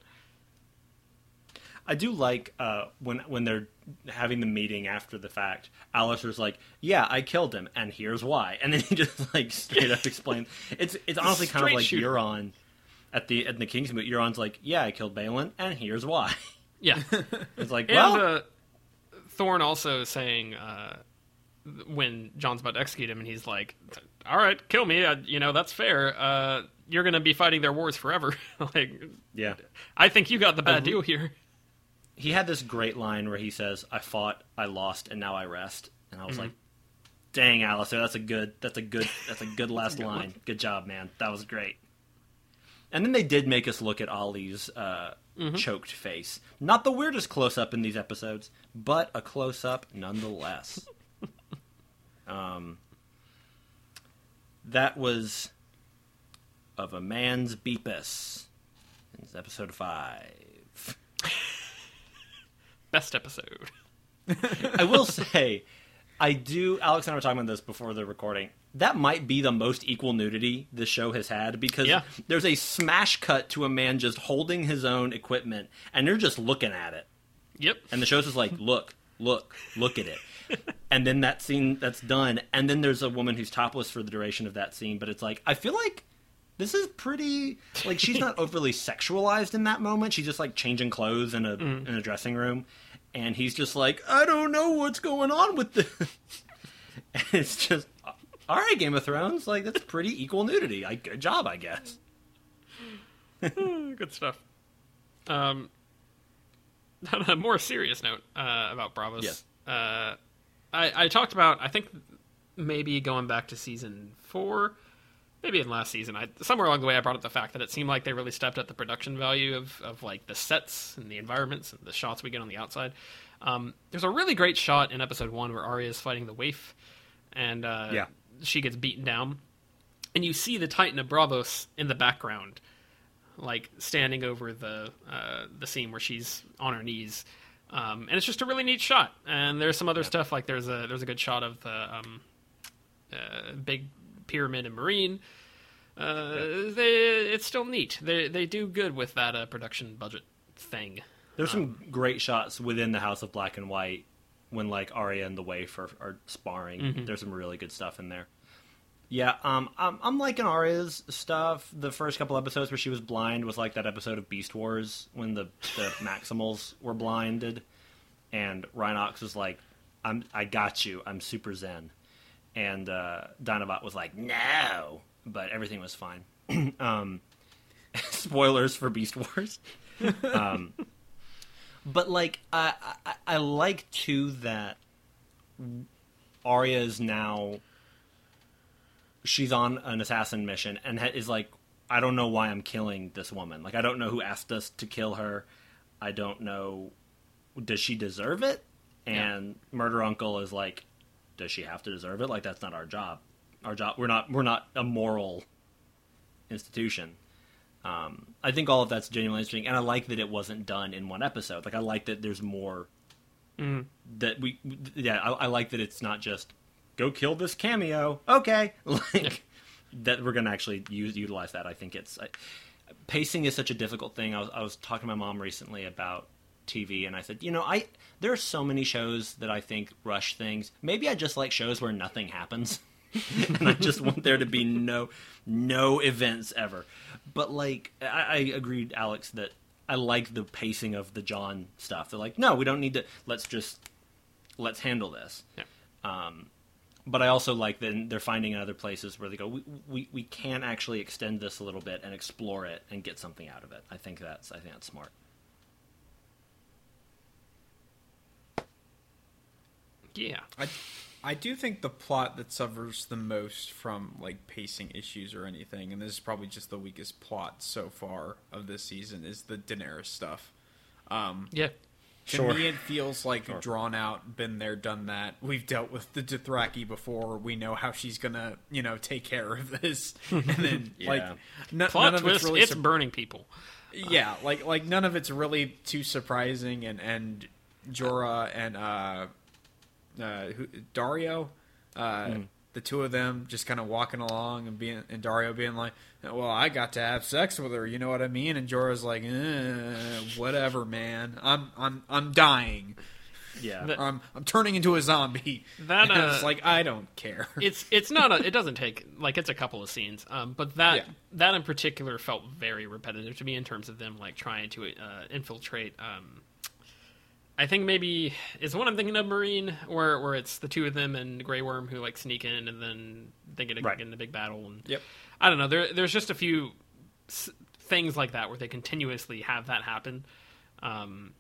I do like uh, when when they're having the meeting after the fact. Alliser's like, "Yeah, I killed him, and here's why," and then he just like straight up explains. It's it's honestly kind of like shooter. Euron at the at the King's Moot. Euron's like, "Yeah, I killed Balon, and here's why." Yeah. It's like, And well, uh, Thorne also saying uh, when Jon's about to execute him, and he's like, "All right, kill me. Uh, you know that's fair. Uh, you're going to be fighting their wars forever. like, yeah. I think you got the bad re- deal here." He had this great line where he says, "I fought, I lost, and now I rest," and I was like. Dang, Alliser, that's a good, that's a good, that's a good last good one. line. Good job, man. That was great. And then they did make us look at Ollie's uh, choked face. Not the weirdest close up in these episodes, but a close up nonetheless. um, that was of a man's beepus. It's episode five. Best episode. I will say, I do. Alex and I were talking about this before the recording. That might be the most equal nudity the show has had because Yeah. there's a smash cut to a man just holding his own equipment, and you're just looking at it, Yep. and the show's just like, look, look, look at it. And then that scene that's done, and then there's a woman who's topless for the duration of that scene. But it's like I feel like this is pretty like she's not overly sexualized in that moment. She's just like changing clothes in a in a dressing room, and he's just like, I don't know what's going on with this. and it's just, all right, Game of Thrones, like that's pretty equal nudity. Like, good job, I guess. Good stuff. Um, on a more serious note uh, about Braavos, Yes. uh, I, I talked about I think maybe going back to season four, maybe in last season. I somewhere along the way I brought up the fact that it seemed like they really stepped up the production value of of like the sets and the environments and the shots we get on the outside. Um, there's a really great shot in episode one where Arya is fighting the waif, and uh, Yeah. she gets beaten down, and you see the Titan of Braavos in the background like standing over the uh, the scene where she's on her knees, um, and it's just a really neat shot. And there's some other stuff like there's a there's a good shot of the um, uh, big pyramid and Meereen. Uh, they, it's still neat. They they do good with that uh, production budget thing. There's some great shots within the House of Black and White when like Arya and the Waif are, are sparring. There's some really good stuff in there. Yeah, um, I'm, I'm liking Arya's stuff. The first couple episodes where she was blind was like that episode of Beast Wars when the the Maximals were blinded, and Rhinox was like, "I'm I got you. I'm super zen," and uh, Dinobot was like, "No," but everything was fine. um, spoilers for Beast Wars. um, but like I, I I like too that Arya is now she's on an assassin mission and ha- is like I don't know why I'm killing this woman. Like I don't know who asked us to kill her. I don't know does she deserve it? And Murder Uncle is like does she have to deserve it? Like that's not our job. Our job we're not we're not a moral institution. Um, I think all of that's genuinely interesting, and I like that it wasn't done in one episode. Like I like that there's more. That we, yeah, I, I like that it's not just go kill this cameo. Okay, like that we're gonna actually use utilize that. I think it's I, pacing is such a difficult thing. I was I was talking to my mom recently about TV, and I said, you know, I there are so many shows that I think rush things. Maybe I just like shows where nothing happens. and I just want there to be no no events ever. But like I, I agreed, Alex, that I like the pacing of the Jon stuff. They're like, no, we don't need to. Let's just let's handle this. Yeah. Um, but I also like that they're finding in other places where they go, we, we we can actually extend this a little bit and explore it and get something out of it. I think that's I think that's smart. Yeah, I, I do think the plot that suffers the most from like pacing issues or anything, and this is probably just the weakest plot so far of this season, is the Daenerys stuff. Um, yeah. to Sure. me, it feels like drawn out, been there, done that. We've dealt with the Dothraki before. We know how she's gonna, you know, take care of this. And then, like, n- Plot none of twist: it's really it's sur- burning people. yeah, like like none of it's really too surprising, and and Jorah and uh, uh, who, Daario, uh, the two of them just kind of walking along and being and Daario being like, "Well, I got to have sex with her," you know what I mean? And Jorah's like, eh, "Whatever, man. I'm I'm I'm dying. Yeah. The- I'm I'm turning into a zombie." That, And it's uh, like I don't care. it's it's not a it doesn't take like it's a couple of scenes um but that Yeah. that in particular felt very repetitive to me in terms of them like trying to uh, infiltrate um I think maybe is the one I'm thinking of Meereen where where it's the two of them and Grey Worm who like sneak in and then they get, a, Right. get in the big battle and Yep. I don't know there there's just a few s- things like that where they continuously have that happen um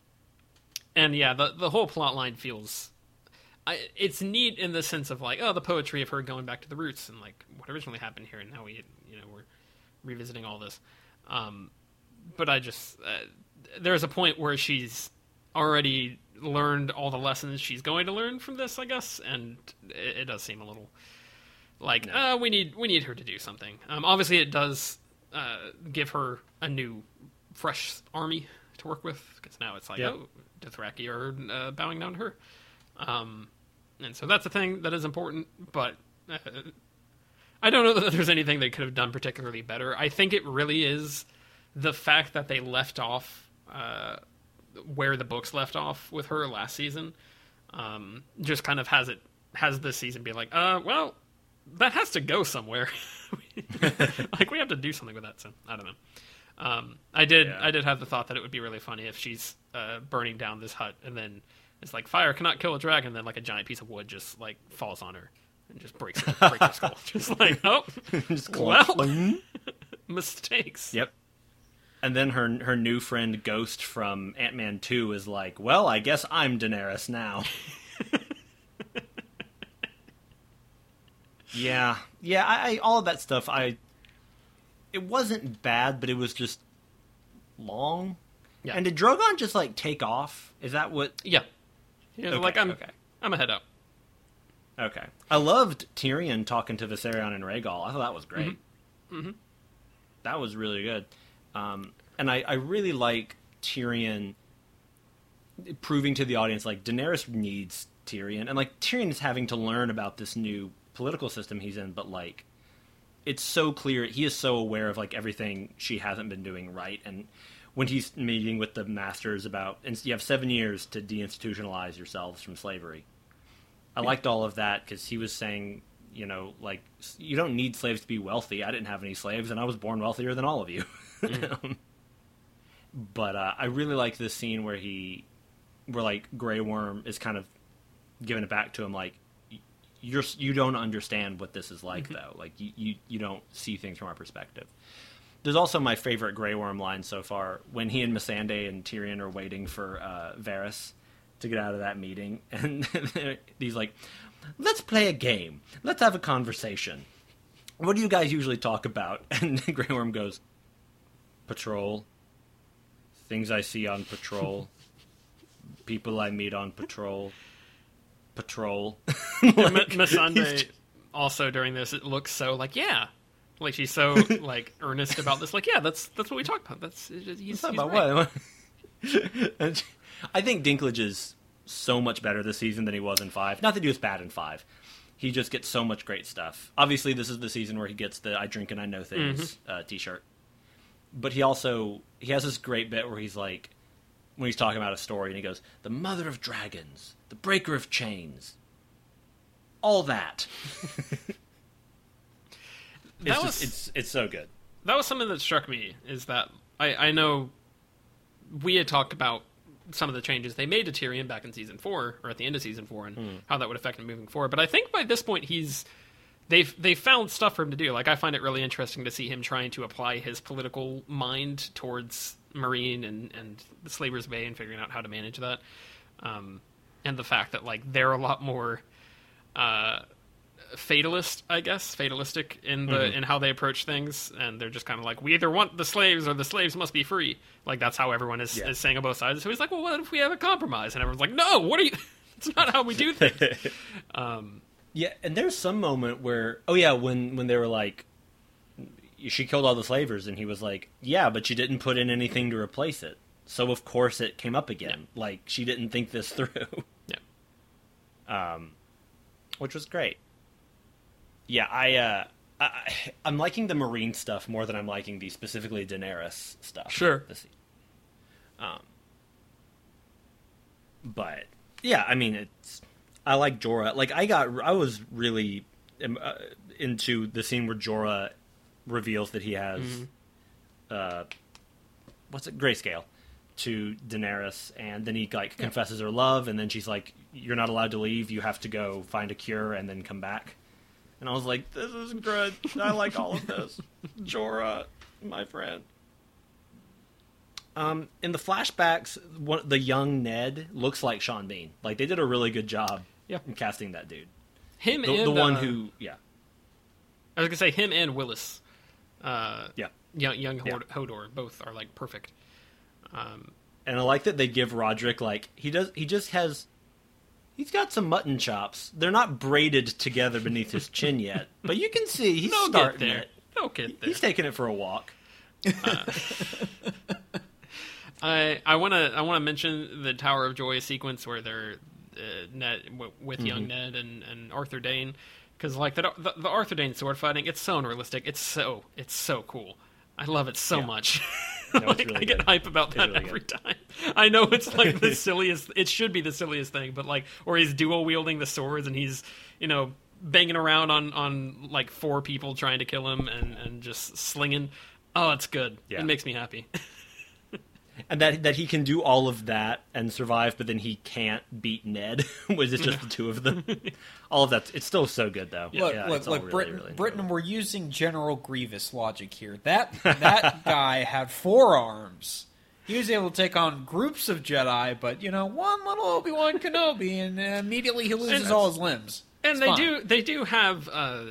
and yeah the the whole plot line feels I, it's neat in the sense of like, oh, the poetry of her going back to the roots and like what originally happened here, and now we, you know, we're revisiting all this. Um, but I just uh, there's a point where she's already learned all the lessons she's going to learn from this, I guess, and it, it does seem a little like uh, we need we need her to do something. Um, obviously, it does uh, give her a new, fresh army to work with because now it's like, Yeah. oh, Dothraki are uh, bowing down to her. Um, and so that's a thing that is important, but uh, I don't know that there's anything they could have done particularly better. I think it really is the fact that they left off uh, where the books left off with her last season. Um, just kind of has it has this season be like, uh, well, that has to go somewhere. like we have to do something with that. So I don't know. Um, I did Yeah. I did have the thought that it would be really funny if she's uh, burning down this hut and then it's like fire cannot kill a dragon, and then like a giant piece of wood just like falls on her and just breaks her, breaks her skull. Just like oh, Just well, mistakes. Yep. And then her her new friend Ghost from Ant Man Two is like, "Well, I guess I'm Daenerys now." yeah, yeah. I, I all of that stuff. I it wasn't bad, but it was just long. Yeah. And did Drogon just like take off? Is that what? Yeah. Yeah, Okay, like I'm okay. I'm a head up. Okay. I loved Tyrion talking to Viserion and Rhaegal. I thought that was great. Mm-hmm. That was really good. Um, and I, I really like Tyrion proving to the audience like Daenerys needs Tyrion, and like Tyrion is having to learn about this new political system he's in, but like it's so clear he is so aware of like everything she hasn't been doing right, and when he's meeting with the masters about, and you have seven years to deinstitutionalize yourselves from slavery. I liked all of that because he was saying, you know, like you don't need slaves to be wealthy. I didn't have any slaves, and I was born wealthier than all of you. Um, but uh, I really like this scene where he, where like Grey Worm is kind of giving it back to him, like you're you don't understand what this is like though. Like you, you you don't see things from our perspective. There's also my favorite Grey Worm line so far when he and Missandei and Tyrion are waiting for uh, Varys to get out of that meeting, and he's like, "Let's play a game. Let's have a conversation. What do you guys usually talk about?" And Grey Worm goes, "Patrol, things I see on patrol, people I meet on patrol, patrol." Like, M- Missandei he's- also during this it looks so like yeah, like she's so like earnest about this. Like yeah, that's that's what we talked about. That's he's, he's about right. what? I think Dinklage is so much better this season than he was in five. Not that he was bad in five. He just gets so much great stuff. Obviously, this is the season where he gets the "I drink and I know things" uh, T-shirt. But he also he has this great bit where he's like, when he's talking about a story, and he goes, "The mother of dragons, the breaker of chains, all that." it's, That just- was- it's it's so good. that was something that struck me is that I, I know we had talked about some of the changes they made to Tyrion back in season four or at the end of season four and hmm. how that would affect him moving forward. But I think by this point he's they've they've found stuff for him to do. Like I find it really interesting to see him trying to apply his political mind towards Meereen and and the Slavers Bay and figuring out how to manage that. Um, and the fact that like they're a lot more uh, fatalist, I guess, fatalistic in the in how they approach things, and they're just kind of like, we either want the slaves or the slaves must be free. Like that's how everyone is, Yeah. is saying on both sides. So he's like, well, what if we have a compromise? And everyone's like, no, what are you? It's not how we do things. um, Yeah, and there's some moment where, oh yeah, when when they were like, she killed all the slavers, and he was like, yeah, but you didn't put in anything to replace it, so of course it came up again. Like she didn't think this through, yeah, um, which was great. Yeah, I, uh, I I'm liking the Meereen stuff more than I'm liking the specifically Daenerys stuff. Sure. Um, but yeah, I mean it's I like Jorah. Like I got I was really um, uh, into the scene where Jorah reveals that he has uh what's it grayscale to Daenerys and then he like confesses her love and then she's like you're not allowed to leave. You have to go find a cure and then come back. And I was like this is good I like all of this. Jorah my friend. Um, in the flashbacks, the young Ned looks like Sean Bean. Like they did a really good job Yeah. in casting that dude. him The, and the one uh, who, yeah, I was gonna say him and Wylis, uh, yeah. young young Yeah. Hodor, both are like perfect. Um, And I like that they give Rodrik like he does. He just has. He's got some mutton chops. They're not braided together beneath his chin yet, but you can see he's they'll starting there. it. They'll get there. He's taking it for a walk. I I want to I want to mention the Tower of Joy sequence where they're uh, Ned w- with young Mm-hmm. Ned and, and Arthur Dayne because like the, the the Arthur Dayne sword fighting it's so unrealistic it's so it's so cool I love it so Yeah. much No, like really I get good. hype about that really every good. time I know it's like the silliest it should be the silliest thing but like or he's dual wielding the swords and he's you know banging around on on like four people trying to kill him and and just slinging. Oh, it's good. Yeah. It makes me happy. and that that he can do all of that and survive, but then he can't beat Ned. Was it just the two of them? all of that. It's still so good though. Look, yeah, look, it's look, really, Britain, really Britain, we're using General Grievous logic here. That that guy had four arms. He was able to take on groups of Jedi, but you know, one little Obi Wan Kenobi, and uh, immediately he loses And- all his limbs. and It's they fine. do they do have uh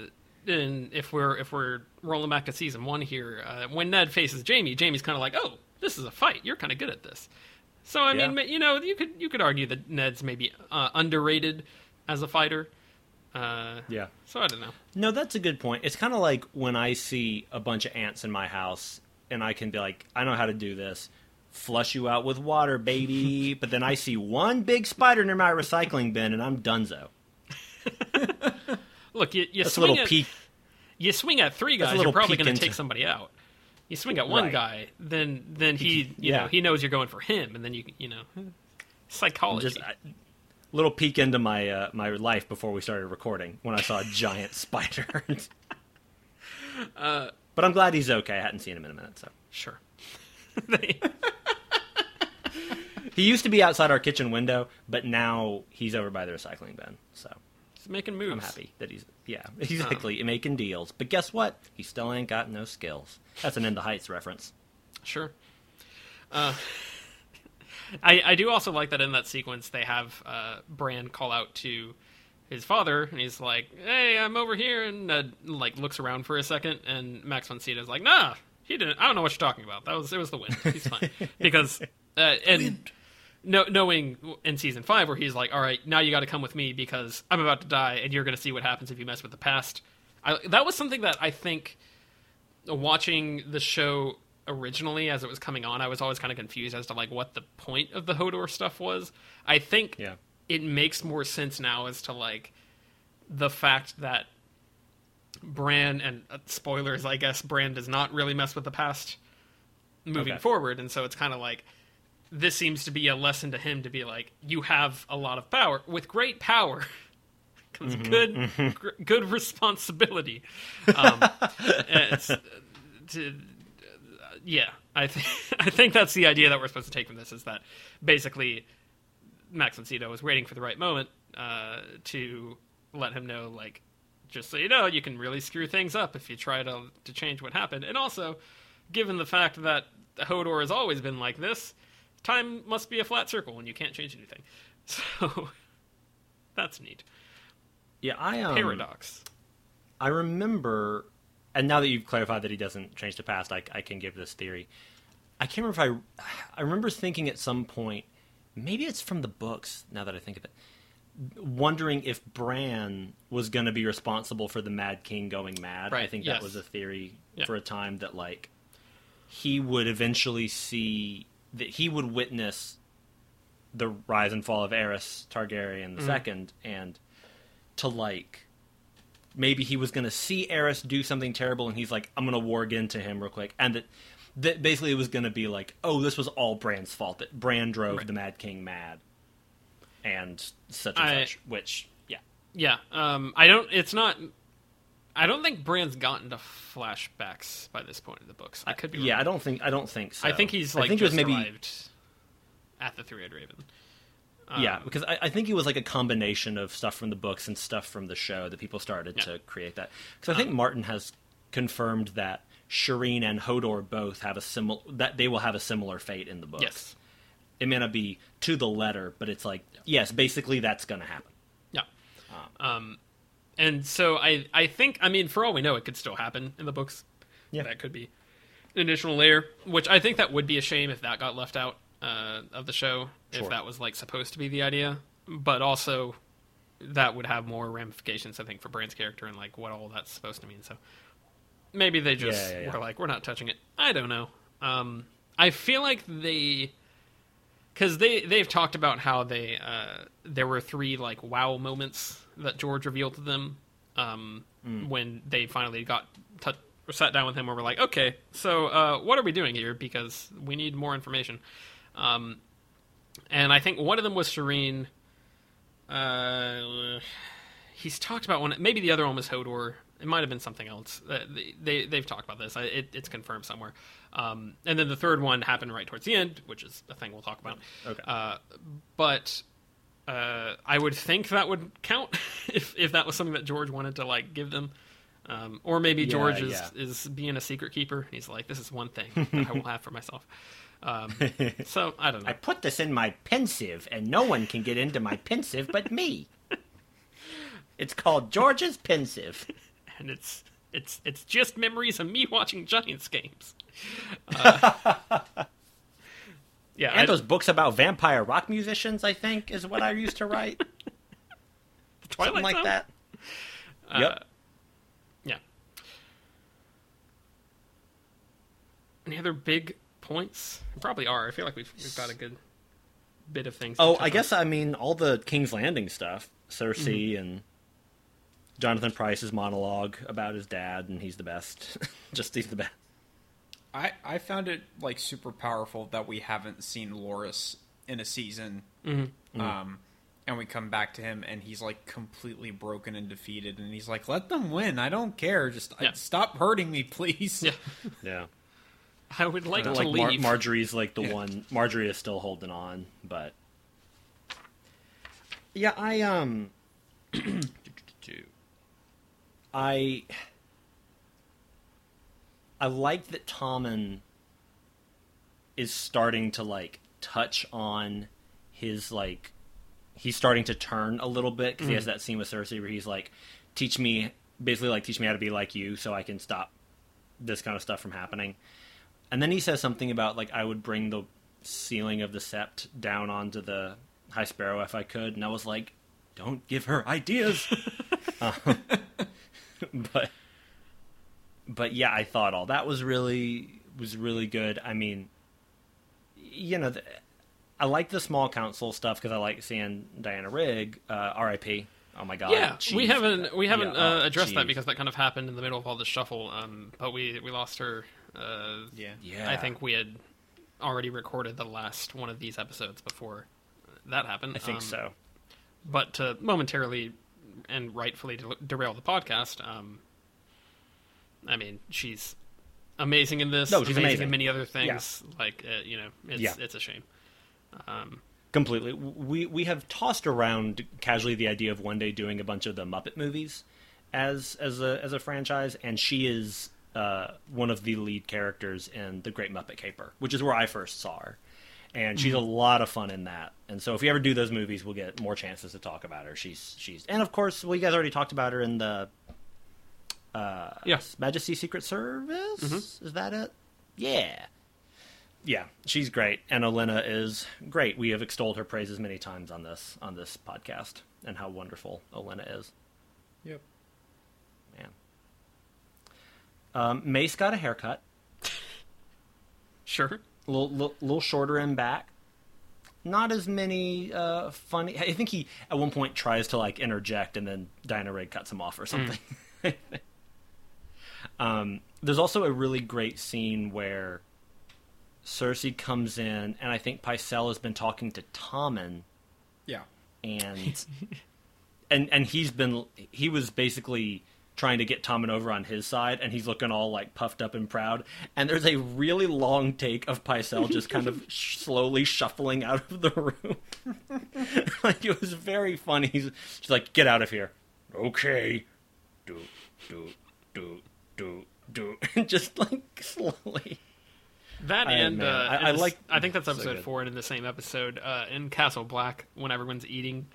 and if we're if we're rolling back to season one here uh, when ned faces jamie jamie's kind of like oh this is a fight you're kind of good at this so i Yeah. mean you know you could you could argue that ned's maybe uh, underrated as a fighter uh, Yeah. so i don't know No, that's a good point. It's kind of like when I see a bunch of ants in my house, and I can be like, I know how to do this. Flush you out with water, baby. but then I see one big spider near my recycling bin, and I'm donezo. look you, you That's a swing little at, peek. you swing at three guys you're probably going to take somebody out you swing at one Right. guy then then he you Yeah. know he knows you're going for him and then you you know psychology Just a little peek into my uh, my life before we started recording when I saw a giant spider. Uh, but I'm glad he's okay. I hadn't seen him in a minute, so sure he used to be outside our kitchen window, but now he's over by the recycling bin. So he's making moves I'm happy that he's yeah exactly making deals. But guess what? He still ain't got no skills. That's an In the Heights reference. Sure. Uh, I I do also like that in that sequence they have uh, Bran call out to his father, and he's like, "Hey, I'm over here," and uh, like looks around for a second, and Max von Sydow's like, "Nah, he didn't. I don't know what you're talking about. That was it was the wind. He's fine because uh, and." No, knowing in season five where he's like, "All right, now you got to come with me because I'm about to die, and you're going to see what happens if you mess with the past." I, that was something that I think watching the show originally as it was coming on, I was always kind of confused as to like what the point of the Hodor stuff was. I think Yeah. it makes more sense now as to like the fact that Bran and uh, spoilers, I guess Bran does not really mess with the past moving Okay. forward, and so it's kind of like this seems to be a lesson to him to be like you have a lot of power. With great power comes good gr- good responsibility. Um, it's, uh, yeah i think i think that's the idea that we're supposed to take from this is that basically max Sydow was waiting for the right moment uh, to let him know like just so you know you can really screw things up if you try to to change what happened. And also given the fact that hodor has always been like this time must be a flat circle and you can't change anything so that's neat Yeah, I um, paradox I remember, and now that you've clarified that he doesn't change the past, I, I can give this theory. I can't remember if I, I remember thinking at some point, maybe it's from the books. Now that I think of it, wondering if Bran was going to be responsible for the Mad King going mad. Right. I think yes. that was a theory Yeah. for a time that like he would eventually see that he would witness the rise and fall of Aerys Targaryen the Mm-hmm. second, and to like maybe he was going to see Aerys do something terrible, and he's like, I'm going to warg into him real quick, and that, that basically it was going to be like, oh, this was all Bran's fault that Bran drove Right. the Mad King mad, and such and I- such. Which, yeah, Yeah, um, I don't. It's not. I don't think Bran's gotten to flashbacks by this point in the books. I could be. yeah, wrong. I don't think I don't think so. I think he's like I think it was just maybe arrived at the Three-Eyed Raven. Um, yeah, because I, I think it was like a combination of stuff from the books and stuff from the show that people started Yeah. to create that. Because I think Martin has confirmed that Shireen and Hodor both have a similar that they will have a similar fate in the books. Yes. It may not be to the letter, but it's like yes, basically that's going to happen. Yeah. Um, and so I, I think, I mean, for all we know, it could still happen in the books. Yeah. That could be an additional layer, which I think that would be a shame if that got left out uh, of the show, Sure. if that was like supposed to be the idea. But also, that would have more ramifications, I think, for Bran's character and like what all that's supposed to mean. So maybe they just Yeah, yeah, yeah. were like, we're not touching it. I don't know. Um, I feel like they because they they've talked about how they uh, there were three like wow moments that George revealed to them um, Mm. when they finally got t- sat down with him and were like, okay, so uh, what are we doing here? Because we need more information. Um, and I think one of them was Shireen. Uh, he's talked about one. Maybe the other one was Hodor. It might have been something else. Uh, they, they they've talked about this. I, it, it's confirmed somewhere. Um, and then the third one happened right towards the end, which is a thing we'll talk about. Okay. Uh, but uh, I would think that would count if if that was something that George wanted to like give them. Um, or maybe Yeah, George is, yeah. is being a secret keeper. He's like, this is one thing that I will have for myself. Um, so I don't know. I put this in my Pensieve, and no one can get into my Pensieve but me. It's called George's Pensieve. and it's it's it's just memories of me watching Giants games. Uh, yeah, And I, those books about vampire rock musicians, I think, is what I used to write. Twilight Something like Zone? that. Uh, yep. Yeah. Any other big points? There probably are. I feel like we've we've got a good bit of things. Oh, I on. guess I mean all the King's Landing stuff. Cersei Mm-hmm. and Jonathan Pryce's monologue about his dad, and he's the best. Just he's the best. I I found it like super powerful that we haven't seen Loras in a season. Mm-hmm. Um, and we come back to him and he's like completely broken and defeated, and he's like, "Let them win. I don't care. Just I- Yeah. stop hurting me, please." Yeah, Yeah. I would like to like Mar- leave. Margaery's like the Yeah. one. Margaery is still holding on, but yeah, I um, I I like that Tommen is starting to like touch on his like he's starting to turn a little bit because he has that scene with Cersei where he's like, teach me basically like teach me how to be like you so I can stop this kind of stuff from happening. And then he says something about like I would bring the ceiling of the sept down onto the High Sparrow if I could, and I was like, don't give her ideas. Um, but but yeah, I thought all that was really was really good. I mean, you know, the, I like the small council stuff because I like seeing Diana Rigg, uh, R.I.P. Oh my god, yeah, we haven't we haven't Yeah, uh, oh, addressed that because that kind of happened in the middle of all the shuffle. Um, but we we lost her. Uh, yeah. yeah, I think we had already recorded the last one of these episodes before that happened. I think Um, so. But to momentarily and rightfully de- derail the podcast, um, I mean, she's amazing in this. No, she's amazing, amazing. in many other things. Like uh, you know, it's Yeah. it's a shame. Um, Completely. We we have tossed around casually the idea of one day doing a bunch of the Muppet movies as as a as a franchise, and she is uh, one of the lead characters in The Great Muppet Caper, which is where I first saw her. And she's a lot of fun in that. And so if we ever do those movies, we'll get more chances to talk about her. She's she's and of course, well, you guys already talked about her in the uh, Yeah. Majesty Secret Service. Mm-hmm. Is that it? Yeah. Yeah, she's great, and Olenna is great. We have extolled her praises many times on this on this podcast, and how wonderful Olenna is. Yep. Man, um, Mace got a haircut, sure. A little, little, little shorter in back. Not as many uh, funny. I think he at one point tries to like interject, and then Diana Rigg cuts him off or something. um, there's also a really great scene where Cersei comes in, and I think Pycelle has been talking to Tommen, Yeah. and and and he's been he was basically trying to get Tommen over on his side, and he's looking all like puffed up and proud. And there's a really long take of Pycelle just kind of sh- slowly shuffling out of the room. like it was very funny. He's, she's like, "Get out of here." Okay. Do do do do do, and just like slowly. That I- and uh, I- I like- I think that's episode good. four, and in the same episode uh, in Castle Black, when everyone's eating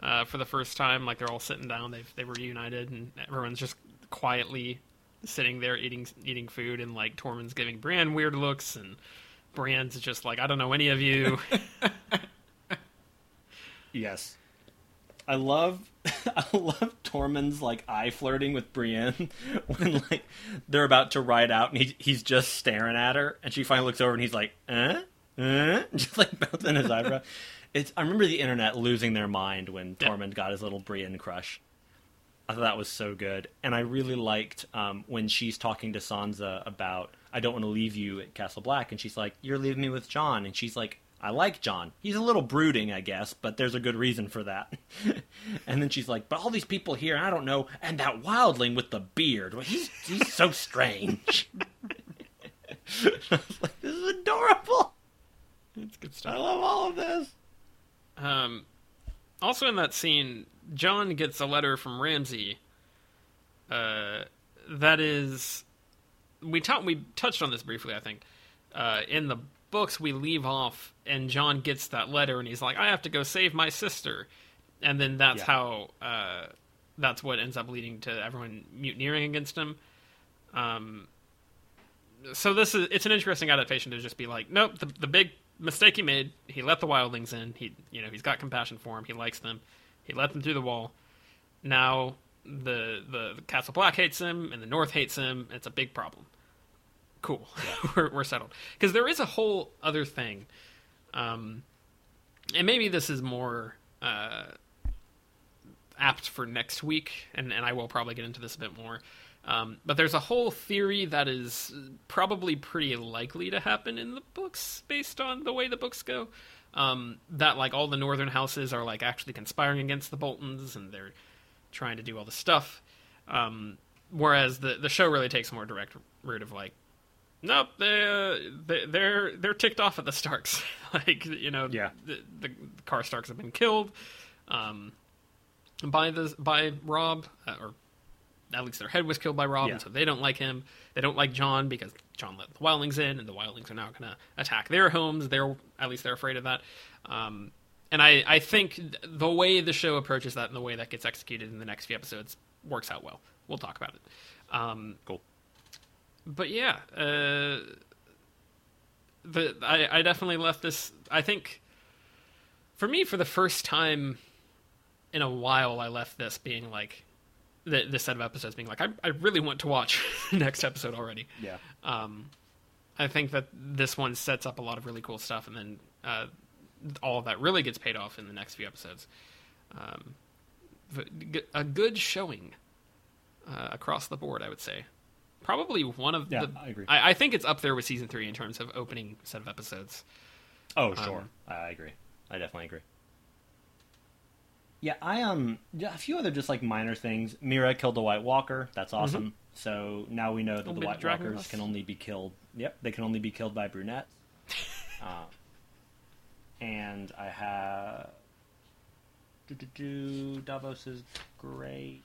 uh, for the first time, like they're all sitting down, they've they reunited, and everyone's just quietly sitting there eating eating food, and like Tormund's giving Bran weird looks, and Bran's just like, I don't know any of you. Yes. I love I love Tormund's like eye flirting with Brienne when like they're about to ride out and he, he's just staring at her and she finally looks over and he's like, "Uh? Uh?" just like bouncing his eyebrow. It's I remember the internet losing their mind when Yeah. Tormund got his little Brienne crush. I thought that was so good, and I really liked um, when she's talking to Sansa about I don't want to leave you at Castle Black, and she's like, "You're leaving me with Jon," and she's like, I like Jon. He's a little brooding, I guess, but there's a good reason for that. and then she's like, but all these people here, I don't know, and that wildling with the beard, well, he's he's so strange. I was like, this is adorable. It's good stuff. I love all of this. Um, also in that scene, Jon gets a letter from Ramsay. Uh, that is, we ta- we touched on this briefly, I think. Uh, in the books, we leave off, and Jon gets that letter, and he's like, "I have to go save my sister," and then that's Yeah. how uh, that's what ends up leading to everyone mutineering against him. Um, so this is it's an interesting adaptation to just be like, nope, the, the big mistake he made, he let the wildlings in. He you know he's got compassion for them. He likes them. He let them through the wall. Now the the, the Castle Black hates him, and the North hates him. It's a big problem. Cool, we're we're settled because there is a whole other thing, um, and maybe this is more. Uh, apt for next week, and, and I will probably get into this a bit more. Um, but there's a whole theory that is probably pretty likely to happen in the books based on the way the books go. Um, that like all the northern houses are like actually conspiring against the Boltons, and they're trying to do all this stuff. Um, whereas the the show really takes a more direct route of like, nope, they, uh, they they're they're ticked off at the Starks. like you know, Yeah. the, the Karstarks have been killed. Um, by the by Robb, uh, or at least their head was killed by Robb, Yeah. and so they don't like him. They don't like Jon because Jon let the wildlings in, and the wildlings are now going to attack their homes. They're at least they're afraid of that. Um, and I, I think th- the way the show approaches that and the way that gets executed in the next few episodes works out well. We'll talk about it. Um, Cool. but yeah, uh, the I, I definitely left this. I think for me, for the first time in a while, I left this being like the this set of episodes being like I I really want to watch the next episode already. Yeah. Um, I think that this one sets up a lot of really cool stuff, and then uh, all of that really gets paid off in the next few episodes. Um, a good showing uh, across the board, I would say. Probably one of Yeah, the. I agree. I, I think it's up there with season three in terms of opening set of episodes. Oh, sure. Um, I agree. I definitely agree. Yeah, I um a few other just like minor things. Meera killed the White Walker. That's awesome. So now we know that the White Walkers can only be killed. Yep, they can only be killed by brunettes. uh, and I have do do do Davos is great.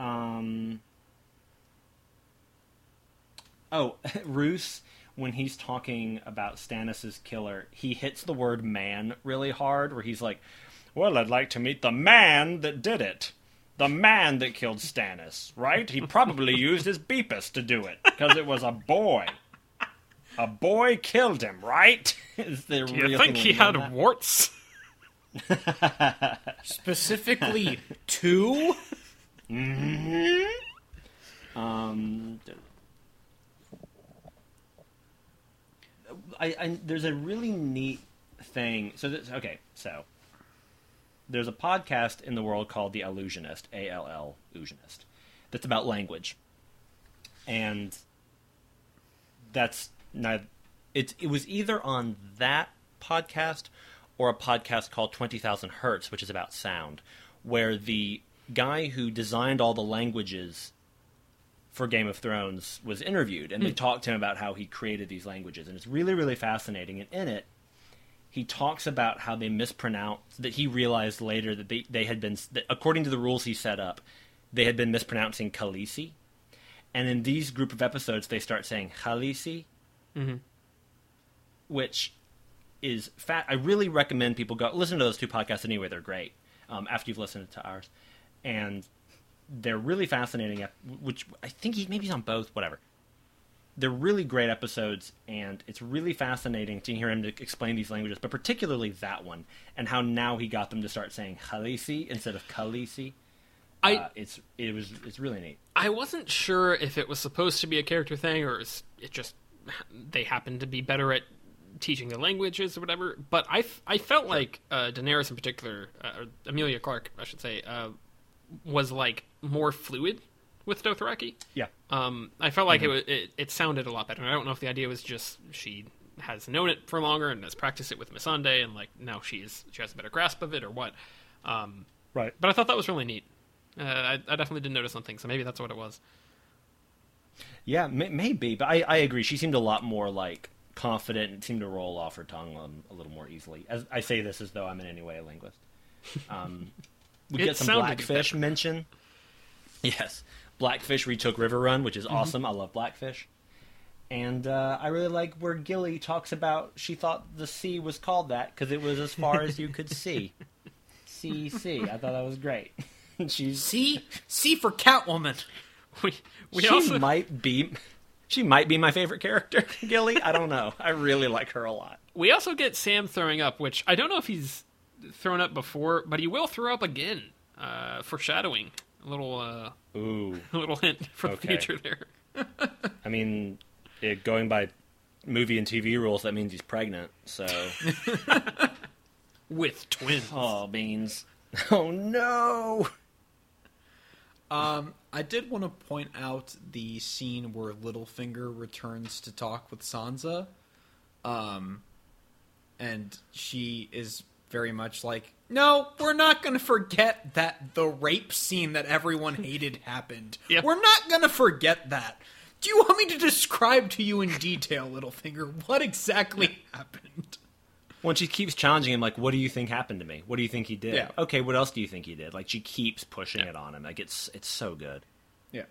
Um. Oh, Roose, when he's talking about Stannis's killer, he hits the word man really hard, where he's like, Well, I'd like to meet the man that did it. The man that killed Stannis, right? He probably used his beepus to do it, because it was a boy. A boy killed him, right? Is there Do you really think he had that? warts? Specifically, two. Um, I, I there's a really neat thing. So this, okay, so there's a podcast in the world called The Allusionist, A L L Allusionist, that's about language, and that's not. It's it was either on that podcast or a podcast called Twenty Thousand Hertz, which is about sound, where the guy who designed all the languages for Game of Thrones was interviewed, and they hmm. talked to him about how he created these languages, and it's really, really fascinating. And in it, he talks about how they mispronounced that he realized later that they, they had been, that according to the rules he set up, they had been mispronouncing Khaleesi. And in these group of episodes, they start saying Khaleesi, which is fat. I really recommend people go listen to those two podcasts anyway. They're great um, after you've listened to ours, and they're really fascinating. Which I think he maybe he's on both. Whatever. They're really great episodes, and it's really fascinating to hear him explain these languages, but particularly that one, and how now he got them to start saying Khaleesi instead of Khaleesi. I Uh, it's it was it's really neat. I wasn't sure if it was supposed to be a character thing or is it just they happened to be better at teaching the languages or whatever. But I, f- I felt like uh, Daenerys in particular, uh, or Emilia Clarke, I should say, uh, was like more fluid with Dothraki. Yeah. Um, I felt like it, was, it it sounded a lot better. And I don't know if the idea was just she has known it for longer and has practiced it with Missandei, and like now she's she has a better grasp of it or what. Um, Right. but I thought that was really neat. Uh, I, I definitely did notice something, so maybe that's what it was. Yeah, may- maybe, but I, I agree. She seemed a lot more like confident and seemed to roll off her tongue um, a little more easily. As I say this as though I'm in any way a linguist. Um, we get some blackfish mention. Yes, blackfish retook Riverrun, which is Mm-hmm. awesome. I love blackfish. And uh, I really like where Gilly talks about she thought the sea was called that because it was as far as you could see. See, see. I thought that was great. She's C C for Catwoman. We we she also might be she might be my favorite character gilly i don't know i really like her a lot we also get Sam throwing up, which I don't know if he's thrown up before, but he will throw up again. Uh, foreshadowing, a little uh, ooh a little hint for the future there. i mean it, going by movie and tv rules that means he's pregnant so With twins. oh beans oh no Um, I did want to point out the scene where Littlefinger returns to talk with Sansa. Um, and she is very much like, no, we're not going to forget that the rape scene that everyone hated happened. Yep. We're not going to forget that. Do you want me to describe to you in detail, Littlefinger, what exactly happened? when she keeps challenging him like what do you think happened to me what do you think he did Yeah. okay what else do you think he did like she keeps pushing it on him like it's it's so good Yeah.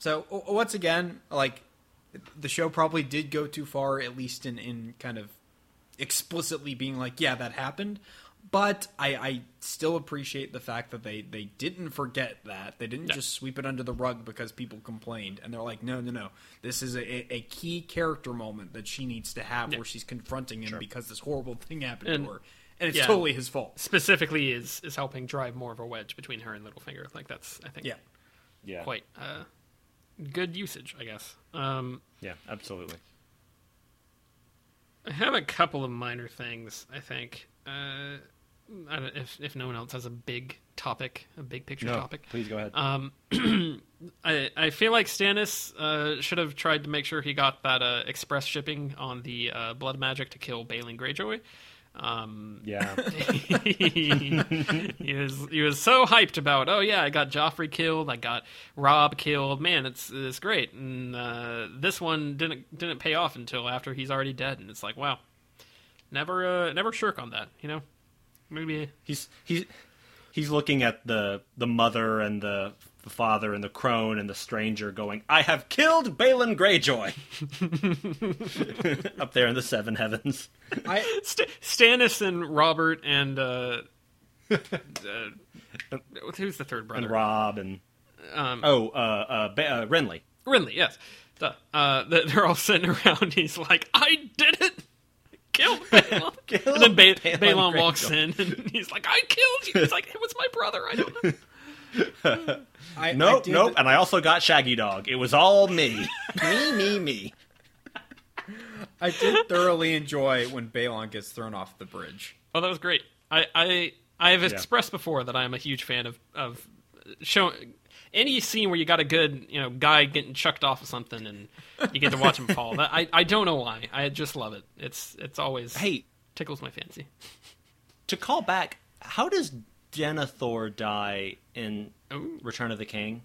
So once again, like the show probably did go too far, at least in in kind of explicitly being like, yeah, that happened. But I, I still appreciate the fact that they, they didn't forget that. They didn't Yeah. just sweep it under the rug because people complained. And they're like, no, no, no. This is a, a key character moment that she needs to have Yeah. where she's confronting him because this horrible thing happened And- to her. And it's yeah. totally his fault. Specifically, is is helping drive more of a wedge between her and Littlefinger. Like that's I think Yeah. yeah quite uh, good usage, I guess. Um, yeah absolutely I have a couple of minor things. I think uh, I don't, if if no one else has a big topic, a big picture no topic. please go ahead Um, I I feel like Stannis uh, should have tried to make sure he got that uh, express shipping on the uh, blood magic to kill Balon Greyjoy. Um, yeah he, he was he was so hyped about. Oh yeah, I got Joffrey killed. I got Robb killed. Man, it's it's great. And uh, this one didn't didn't pay off until after he's already dead. And it's like, wow, never uh, never shirk on that. You know, maybe he's he's he's looking at the the mother and the, the father and the crone and the stranger going i have killed balon greyjoy up there in the seven heavens I, St- Stannis and Robert and uh, uh, who's the third brother? and robb and Um, oh uh uh, ba- uh renly Renly, yes. Duh. Uh, they're all sitting around. He's like, "I did it." Killed Balon. Killed and then ba- Balon Balon walks in and he's like, "I killed you." He's like, "It was my brother." I don't know. I nope I did- nope and i also got shaggy dog it was all me me me me I did thoroughly enjoy when Balon gets thrown off the bridge. Oh, that was great. I I I have Yeah. expressed before that I am a huge fan of of showing any scene where you got a good you know guy getting chucked off of something and you get to watch him fall. That, I I don't know why. I just love it. It's it's always hey tickles my fancy. to call back how does denethor die in Ooh. return of the king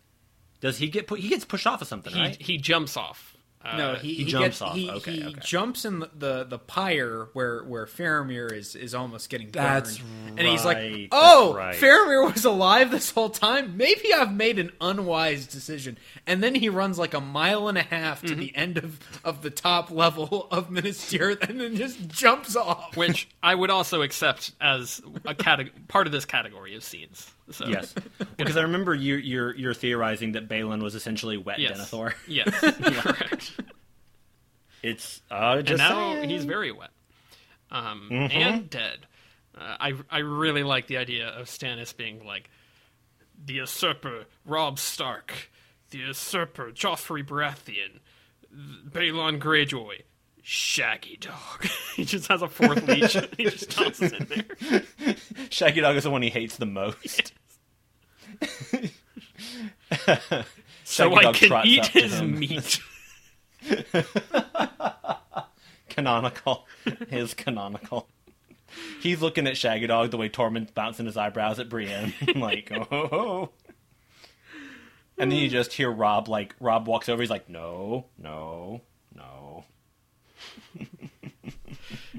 does he get pu- he gets pushed off of something He right he jumps off. Uh, No, he, he he, jumps gets, off. He, Okay, he okay. jumps in the, the, the pyre where where Faramir is is almost getting burned. That's and he's like, "Oh, right. Faramir was alive this whole time. Maybe I've made an unwise decision." And then he runs like a mile and a half to Mm-hmm. the end of, of the top level of Minas Tirith, and then just jumps off. which I would also accept as a categ- part of this category of scenes. So Yes, because I remember you, you're you're theorizing that Balon was essentially wet yes, Denethor. yes, correct. It's uh, just and now saying. he's very wet um, Mm-hmm. and dead. Uh, I I really like the idea of Stannis being like the usurper Robb Stark, the usurper Joffrey Baratheon, Balon Greyjoy, Shaggy Dog. he just has a fourth leech. he just tosses in there. Shaggy Dog is the one he hates the most. So Shaggy I Dog can eat his meat. canonical. His canonical. He's looking at Shaggy Dog the way Tormund's bouncing his eyebrows at Brienne, like, oh, ho, ho. And then you just hear Robb, like, Robb walks over, he's like, no, no.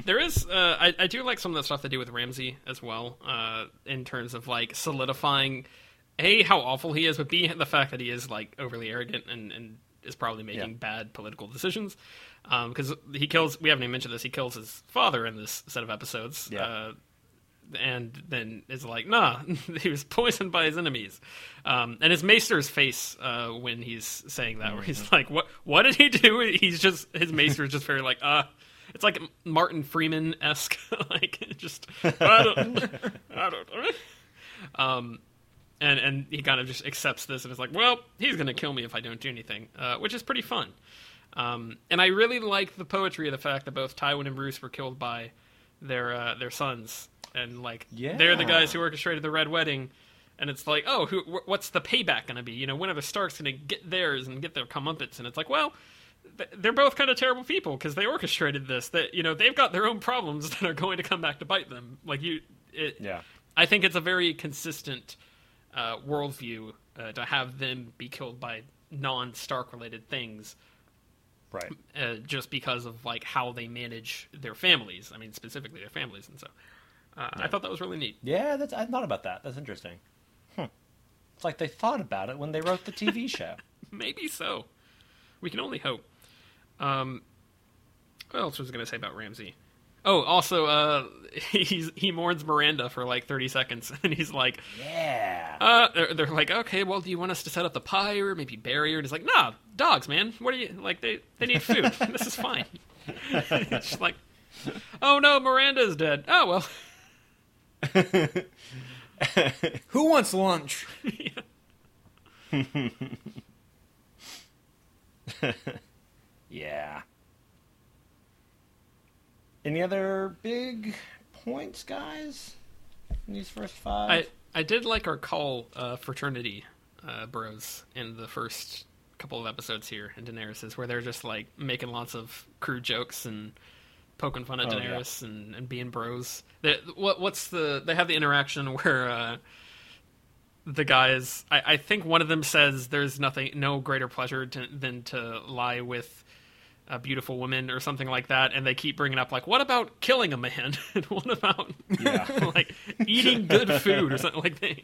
There is, uh, I, I do like some of the stuff they do with Ramsay as well, uh, in terms of like solidifying, a how awful he is, but b the fact that he is like overly arrogant and, and is probably making Yeah. bad political decisions. Because he kills, we haven't even mentioned this, he kills his father in this set of episodes. Yeah. Uh, and then is like, nah, he was poisoned by his enemies. Um, and his maester's face uh, when he's saying that, where he's like, what What did he do? He's just, his maester is just very like, uh, it's like Martin Freeman esque, like just, I don't, I don't know. Um, and and he kind of just accepts this and is like, well, he's gonna kill me if I don't do anything, uh, which is pretty fun. Um, and I really like the poetry of the fact that both Tywin and Roose were killed by their uh, their sons, and like yeah. they're the guys who orchestrated the Red Wedding. And it's like, oh, who, wh- what's the payback going to be? You know, when are the Starks going to get theirs and get their comeuppance? And it's like, well, th- they're both kind of terrible people because they orchestrated this. That you know, they've got their own problems that are going to come back to bite them. Like you, it, Yeah. I think it's a very consistent uh, worldview uh, to have them be killed by non-Stark related things Right. uh, just because of like how they manage their families. I mean, specifically their families, and so uh, I thought that was really neat. Yeah, that's, I thought about that. That's interesting. Hmm. It's like they thought about it when they wrote the TV show. Maybe so. We can only hope. Um, what else was I going to say about Ramsay? Oh, also, uh, he's he mourns Myranda for like thirty seconds, and he's like, yeah. Uh, they're, they're like, okay, well, do you want us to set up the pyre, or maybe bury her? And he's like, nah, dogs, man. What are you like? They they need food. this is fine. it's like, oh no, Myranda's dead. Oh well. Who wants lunch? Yeah. Any other big points, guys? In these first five? I I did like our call uh, fraternity uh, bros in the first couple of episodes here in Daenerys's, where they're just like making lots of crude jokes and poking fun at Oh, yeah. Daenerys and, and being bros. They, what what's the? They have the interaction where. Uh, the guys, I, I think one of them says there's nothing, no greater pleasure to, than to lie with a beautiful woman or something like that, and they keep bringing up like, what about killing a man? and what about Yeah. like eating good food or something like that?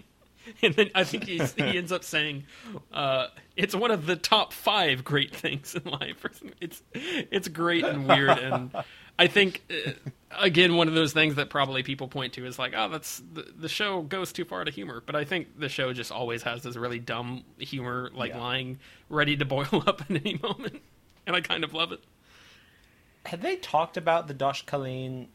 And then I think he's, he ends up saying, uh, "It's one of the top five great things in life." It's it's great and weird, and I think uh, again one of those things that probably people point to is like, "Oh, that's the, the show goes too far to humor." But I think the show just always has this really dumb humor, like Yeah. lying ready to boil up at any moment, and I kind of love it. Had they talked about the Dosh Khaleen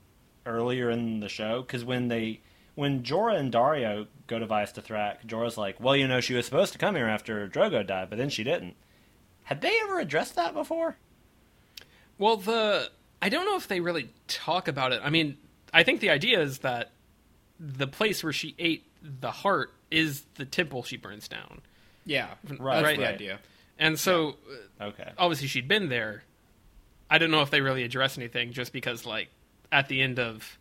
earlier in the show? Because when they, when Jorah and Daario go to Vaes Dothrak, Jorah's like, "Well, you know, she was supposed to come here after Drogo died, but then she didn't." Had they ever addressed that before? Well, the I don't know if they really talk about it. I mean, I think the idea is that the place where she ate the heart is the temple she burns down. Yeah, Right, That's the idea. And so uh, Okay. obviously she'd been there. I don't know if they really address anything just because like at the end of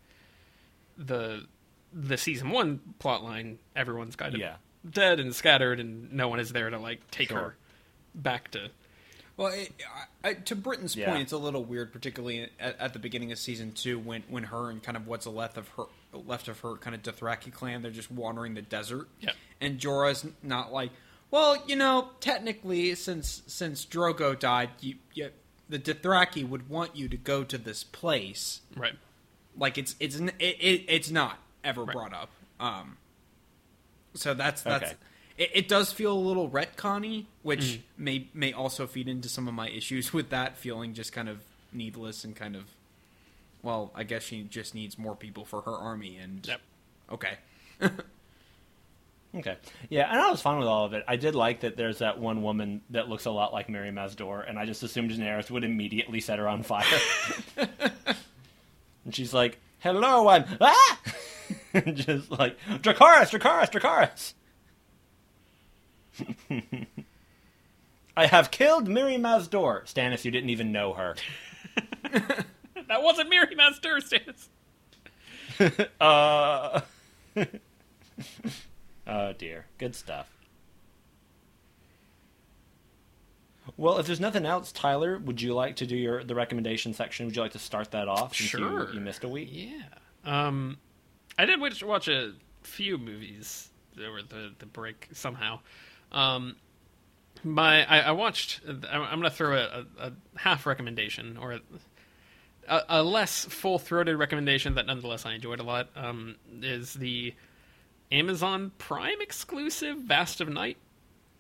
the the season 1 plot line everyone's kind of Yeah. dead and scattered and no one is there to like take Sure. her back to Well, it, I, I, to Britain's Yeah. point, it's a little weird, particularly at, at the beginning of season two, when when her and kind of what's left of her left of her kind of Dothraki clan, they're just wandering the desert. Yeah. And Jorah's not like, well, you know, technically, since since Drogo died, you, you the Dothraki would want you to go to this place. right. Like it's it's it, it it's not ever Right. brought up. Um. So that's that's Okay. It, it. Does feel a little retconny, which may may also feed into some of my issues with that feeling just kind of needless and kind of. Well, I guess she just needs more people for her army, and Yep. okay, Okay. Yeah, and I was fine with all of it. I did like that there's that one woman that looks a lot like Mirri Maz Duur, and I just assumed Daenerys would immediately set her on fire. and she's like, "Hello, I'm ah!" just like Dracarys, Dracarys, Dracarys. I have killed Mirri Maz Duur. Stannis, you didn't even know her. that wasn't Mirri Maz Duur, Stannis. uh. oh dear, good stuff. Well, if there's nothing else, Tyler, would you like to do your the recommendation section? Would you like to start that off? Sure. You, you missed a week. Yeah. Um, I did watch, watch a few movies over the the break somehow. Um, my I, I watched. I'm, going to throw a, a, half recommendation or a, a, a less full throated recommendation that nonetheless I enjoyed a lot. Um, is the Amazon Prime exclusive Vast of Night,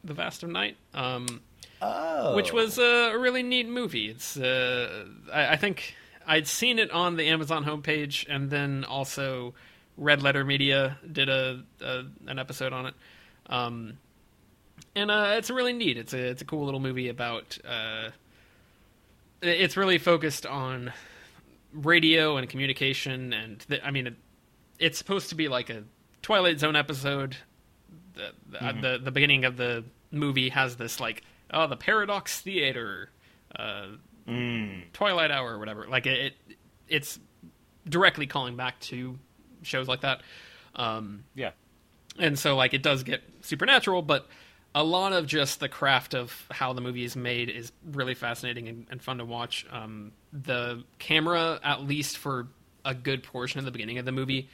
the Vast of Night. Um, Oh, which was a really neat movie. It's uh, I, I think I'd seen it on the Amazon homepage, and then also Red Letter Media did a, a an episode on it. Um, and uh, it's really neat. It's a it's a cool little movie about. Uh, it's really focused on radio and communication, and the, I mean, it, it's supposed to be like a Twilight Zone episode. The the, uh, the the beginning of the movie has this like oh the Paradox Theater, uh, Mm. Twilight Hour or whatever. Like it, it it's directly calling back to shows like that. Um, Yeah. and so like it does get supernatural but a lot of just the craft of how the movie is made is really fascinating and, and fun to watch. Um, the camera at least for a good portion of the beginning of the movie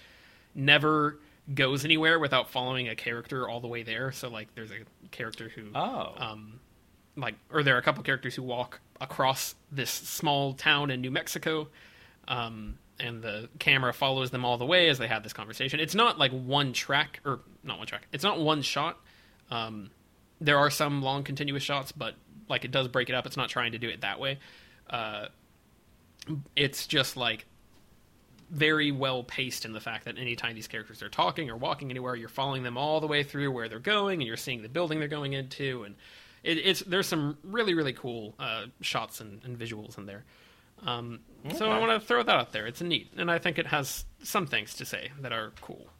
never goes anywhere without following a character all the way there. So like there's a character who Oh. um, like or there are a couple characters who walk across this small town in New Mexico um, and the camera follows them all the way as they have this conversation. It's not like one track or not one track. It's not one shot. Um, there are some long continuous shots but like it does break it up. It's not trying to do it that way. Uh, it's just like very well paced in the fact that anytime these characters are talking or walking anywhere, you're following them all the way through where they're going, and you're seeing the building they're going into, and it, it's there's some really really cool uh, shots and, and visuals in there. Um, So I want to throw that out there. It's neat, and I think it has some things to say that are cool.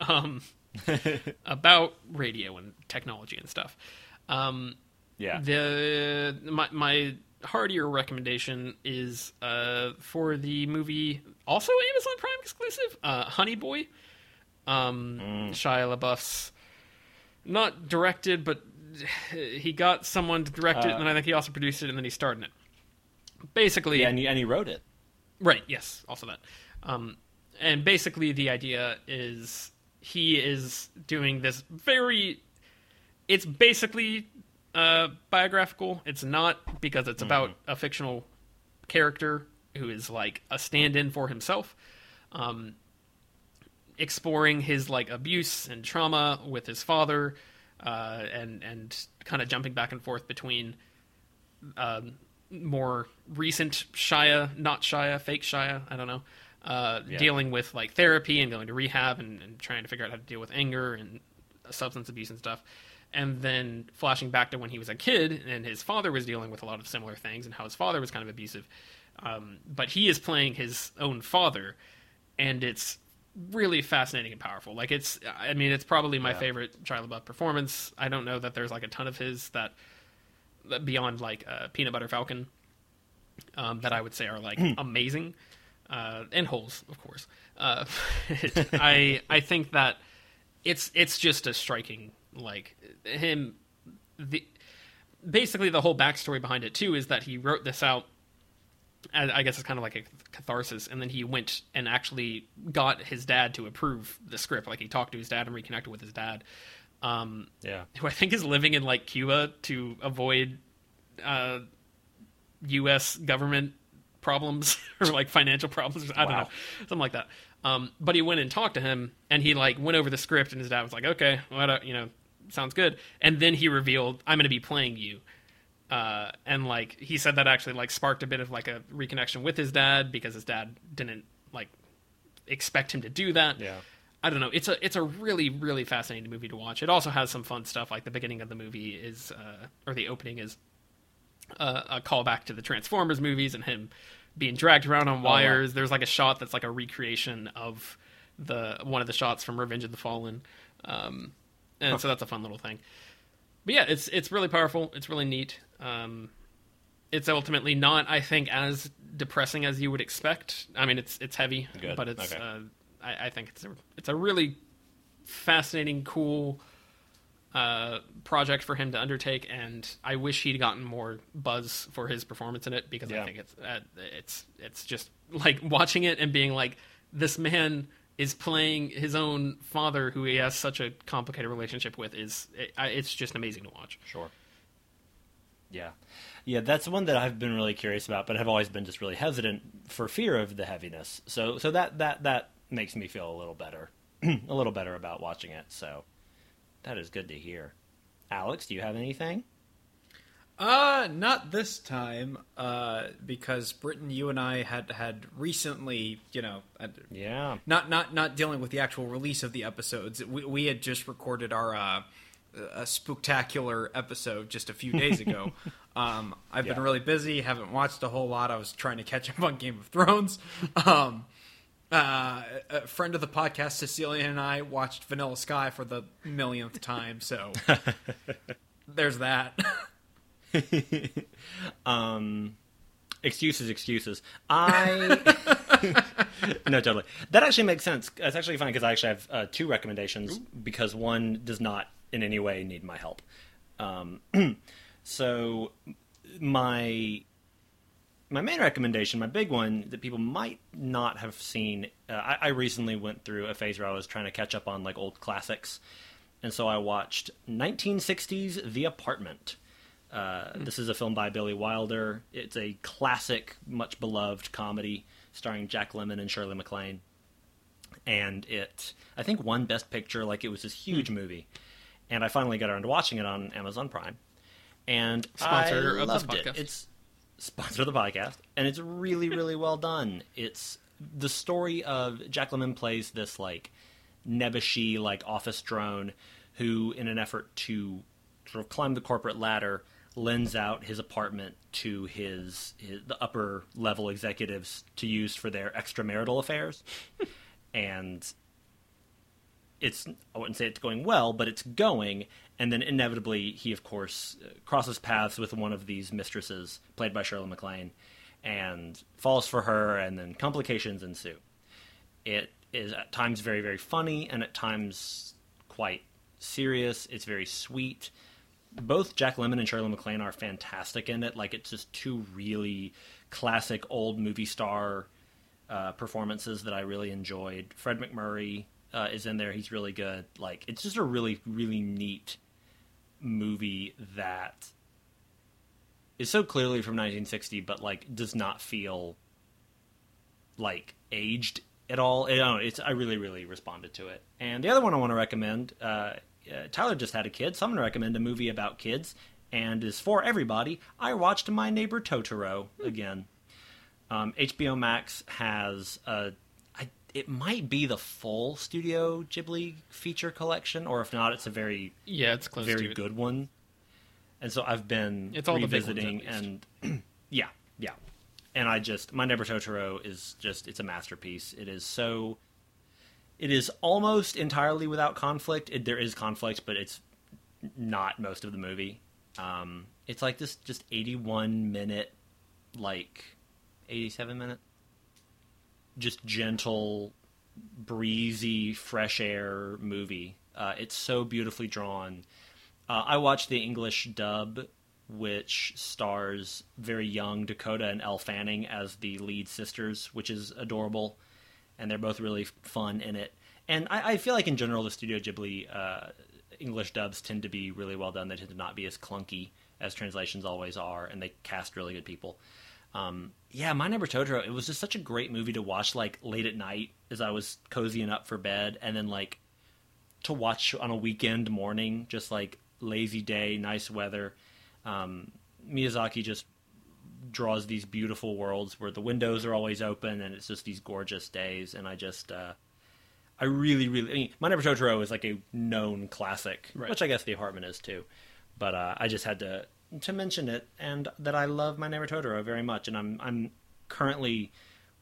Um, about radio and technology and stuff. Um, yeah. the my my heartier recommendation is uh, for the movie, also Amazon Prime exclusive, uh, Honey Boy. Um, Shia LaBeouf's not directed, but he got someone to direct it, Uh, and I think he also produced it, and then he starred in it. Basically, yeah, and he, and he wrote it. Right. Yes. Also that. Um, and basically, the idea is he is doing this very. It's basically uh, biographical. It's not because it's about a fictional character who is like a stand-in for himself. Um, exploring his like abuse and trauma with his father, uh, and and kind of jumping back and forth between um, more recent Shia, not Shia, fake Shia, I don't know, uh, Yeah. dealing with like therapy and going to rehab and, and trying to figure out how to deal with anger and substance abuse and stuff. And then flashing back to when he was a kid and his father was dealing with a lot of similar things and how his father was kind of abusive. Um, but he is playing his own father, and it's really fascinating and powerful. Like it's, I mean, it's probably my Yeah. favorite Shia LaBeouf performance. I don't know that there's like a ton of his that that beyond like uh, Peanut Butter Falcon um, that I would say are like amazing, uh, and holes, of course. Uh, I I think that it's it's just a striking like him the basically the whole backstory behind it too is that he wrote this out I I guess it's kind of like a catharsis, and then he went and actually got his dad to approve the script. Like he talked to his dad and reconnected with his dad, um, Yeah. who I think is living in like Cuba to avoid uh, U.S. government problems or like financial problems. I don't Wow. know, something like that. Um, but he went and talked to him, and he like went over the script, and his dad was like, "Okay, what you know, sounds good." And then he revealed, "I'm going to be playing you." uh, and like he said that actually like sparked a bit of like a reconnection with his dad because his dad didn't like expect him to do that. Yeah. I don't know. It's a it's a really really fascinating movie to watch. It also has some fun stuff. Like the beginning of the movie is, uh, or the opening is uh, a callback to the Transformers movies and him being dragged around on wow. wires. There's like a shot that's like a recreation of the one of the shots from Revenge of the Fallen, um, and so that's a fun little thing. But yeah, it's it's really powerful. It's really neat. Um, it's ultimately not, I think, as depressing as you would expect. I mean, it's it's heavy, Good. but it's Okay. uh, I, I think it's a it's a really fascinating, cool uh, project for him to undertake, and I wish he'd gotten more buzz for his performance in it because Yeah. I think it's uh, it's it's just like watching it and being like, this man is playing his own father, who he has such a complicated relationship with. Is it, it's just amazing to watch. Sure. Yeah. Yeah, that's one that I've been really curious about, but have always been just really hesitant for fear of the heaviness. So so that that that makes me feel a little better. a little better about watching it. So that is good to hear. Alex, do you have anything? Uh, not this time. Uh, because Britain, you and I had had recently, you know, Yeah. not not not dealing with the actual release of the episodes. We we had just recorded our uh, a spectacular episode just a few days ago. um, I've Yeah. been really busy, haven't watched a whole lot. I was trying to catch up on Game of Thrones. Um, uh, a friend of the podcast, Cecilia, and I watched Vanilla Sky for the millionth time. So there's that. um excuses excuses i no totally that actually makes sense that's actually fine because i actually have uh, two recommendations because one does not in any way need my help um so my my main recommendation, my big one that people might not have seen, uh, I, I recently went through a phase where I was trying to catch up on like old classics, and so I watched 1960s The Apartment. Uh, This is a film by Billy Wilder. It's a classic, much beloved comedy starring Jack Lemmon and Shirley MacLaine, and it I think won Best Picture. Like it was this huge movie, and I finally got around to watching it on Amazon Prime. And Sponsor I of this loved podcast. it. It's sponsor the podcast, and it's really, really well done. It's the story of Jack Lemmon plays this like nebbishy like office drone who, in an effort to sort of climb the corporate ladder, lends out his apartment to his, his the upper level executives to use for their extramarital affairs, and it's I wouldn't say it's going well, but it's going. And then inevitably, he of course uh, crosses paths with one of these mistresses, played by Shirley MacLaine, and falls for her, and then complications ensue. It is at times very very funny, and at times quite serious. It's very sweet. Both Jack Lemmon and Shirley MacLaine are fantastic in it. Like it's just two really classic old movie star uh, performances that I really enjoyed. Fred MacMurray uh, is in there; he's really good. Like it's just a really, really neat movie that is so clearly from 1960, but like does not feel like aged at all. I don't know. It's I really, really responded to it. And the other one I want to recommend, uh, uh, Tyler just had a kid, so I'm going to recommend a movie about kids and is for everybody. I watched My Neighbor Totoro again. Um, HBO Max has a. It might be the full Studio Ghibli feature collection, or if not, it's a very Yeah, it's close very it. good one. And so I've been It's all the ones, revisiting and yeah, yeah. And I just My Neighbor Totoro is just it's a masterpiece. It is so it is almost entirely without conflict. It, there is conflict, but it's not most of the movie. Um, it's like this just 81 minute like 87 minute just gentle breezy fresh air movie. Uh, it's so beautifully drawn. Uh, i watched the english dub which stars very young dakota and elle fanning as the lead sisters which is adorable and they're both really fun in it. And i, I feel like in general the studio ghibli uh, english dubs tend to be really well done. They tend to not be as clunky as translations always are and they cast really good people um, yeah, My Neighbor Totoro. It was just such a great movie to watch like late at night as I was cozying up for bed, and then like to watch on a weekend morning, just like lazy day, nice weather. Um, Miyazaki just draws these beautiful worlds where the windows are always open, and it's just these gorgeous days. And I just, uh, I really, really, I mean, My Neighbor Totoro is like a known classic, Right. which I guess The Apartment is too. But uh, I just had to to mention it, and that I love My Neighbor Totoro very much, and I'm I'm currently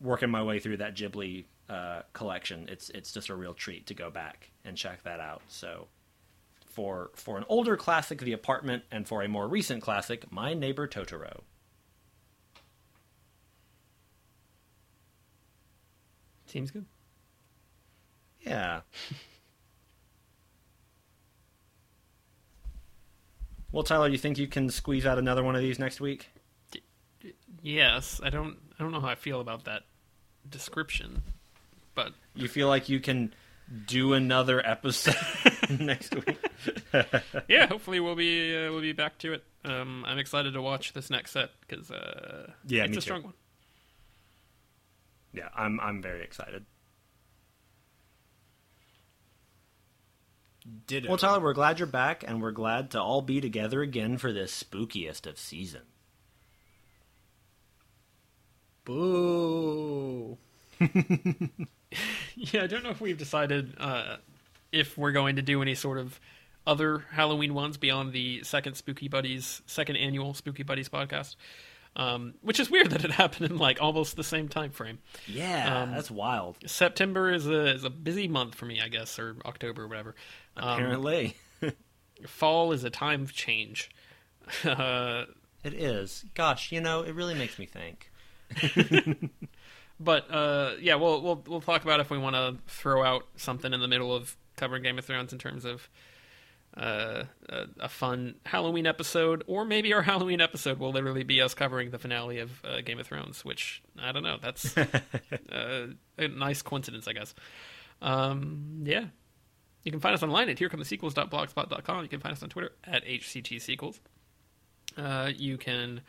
working my way through that Ghibli uh, collection. It's it's just a real treat to go back and check that out. So for for an older classic, The Apartment, and for a more recent classic, My Neighbor Totoro. Seems good. Yeah. well, Tyler, you think you can squeeze out another one of these next week? Yes, I don't. I don't know how I feel about that description, but You feel like you can do another episode next week? yeah, hopefully we'll be uh, we'll be back to it. Um, I'm excited to watch this next set because uh, Yeah, it's a too. strong one. Yeah, I'm I'm very excited. Ditto. Well, Tyler, we're glad you're back, and we're glad to all be together again for this spookiest of season. Boo. Yeah, I don't know if we've decided uh, if we're going to do any sort of other Halloween ones beyond the second Spooky Buddies, second annual Spooky Buddies podcast. Um, which is weird that it happened in like almost the same time frame. Yeah, Um, that's wild. September is a is a busy month for me, I guess, or October or whatever. Um, Apparently, fall is a time of change. Uh, it is. Gosh, you know, it really makes me think. But uh, yeah, we'll we'll we'll talk about if we want to throw out something in the middle of covering Game of Thrones in terms of uh, a, a fun Halloween episode, or maybe our Halloween episode will literally be us covering the finale of uh, Game of Thrones, which I don't know. That's uh, a nice coincidence, I guess. Um, yeah. You can find us online at herecomethesequels.blogspot.com. You can find us on Twitter at HCTSequels. Uh, you can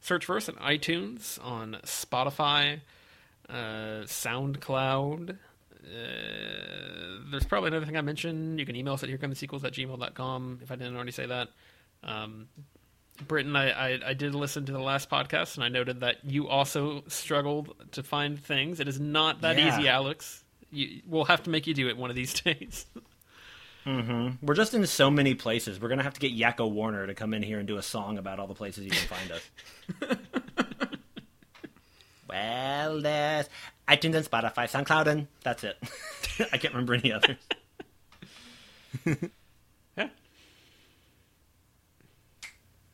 search for us on iTunes, on Spotify, uh, SoundCloud. Uh, there's probably another thing I mentioned. You can email us at herecomethesequels at gmail.com if I didn't already say that. Um, Britton, I, I, I did listen to the last podcast, and I noted that you also struggled to find things. It is not that Yeah. easy, Alex. You, we'll have to make you do it one of these days. We're just in so many places. We're gonna have to get Yakko Warner to come in here and do a song about all the places you can find us. well, there's iTunes and Spotify, SoundCloud, and that's it. I can't remember any others. yeah.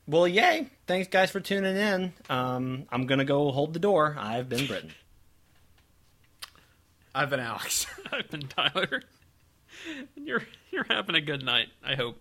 Well, yay! Thanks, guys, for tuning in. Um, I'm gonna go hold the door. I've been Britton. I've been Alex. I've been Tyler. You're you're having a good night, I hope.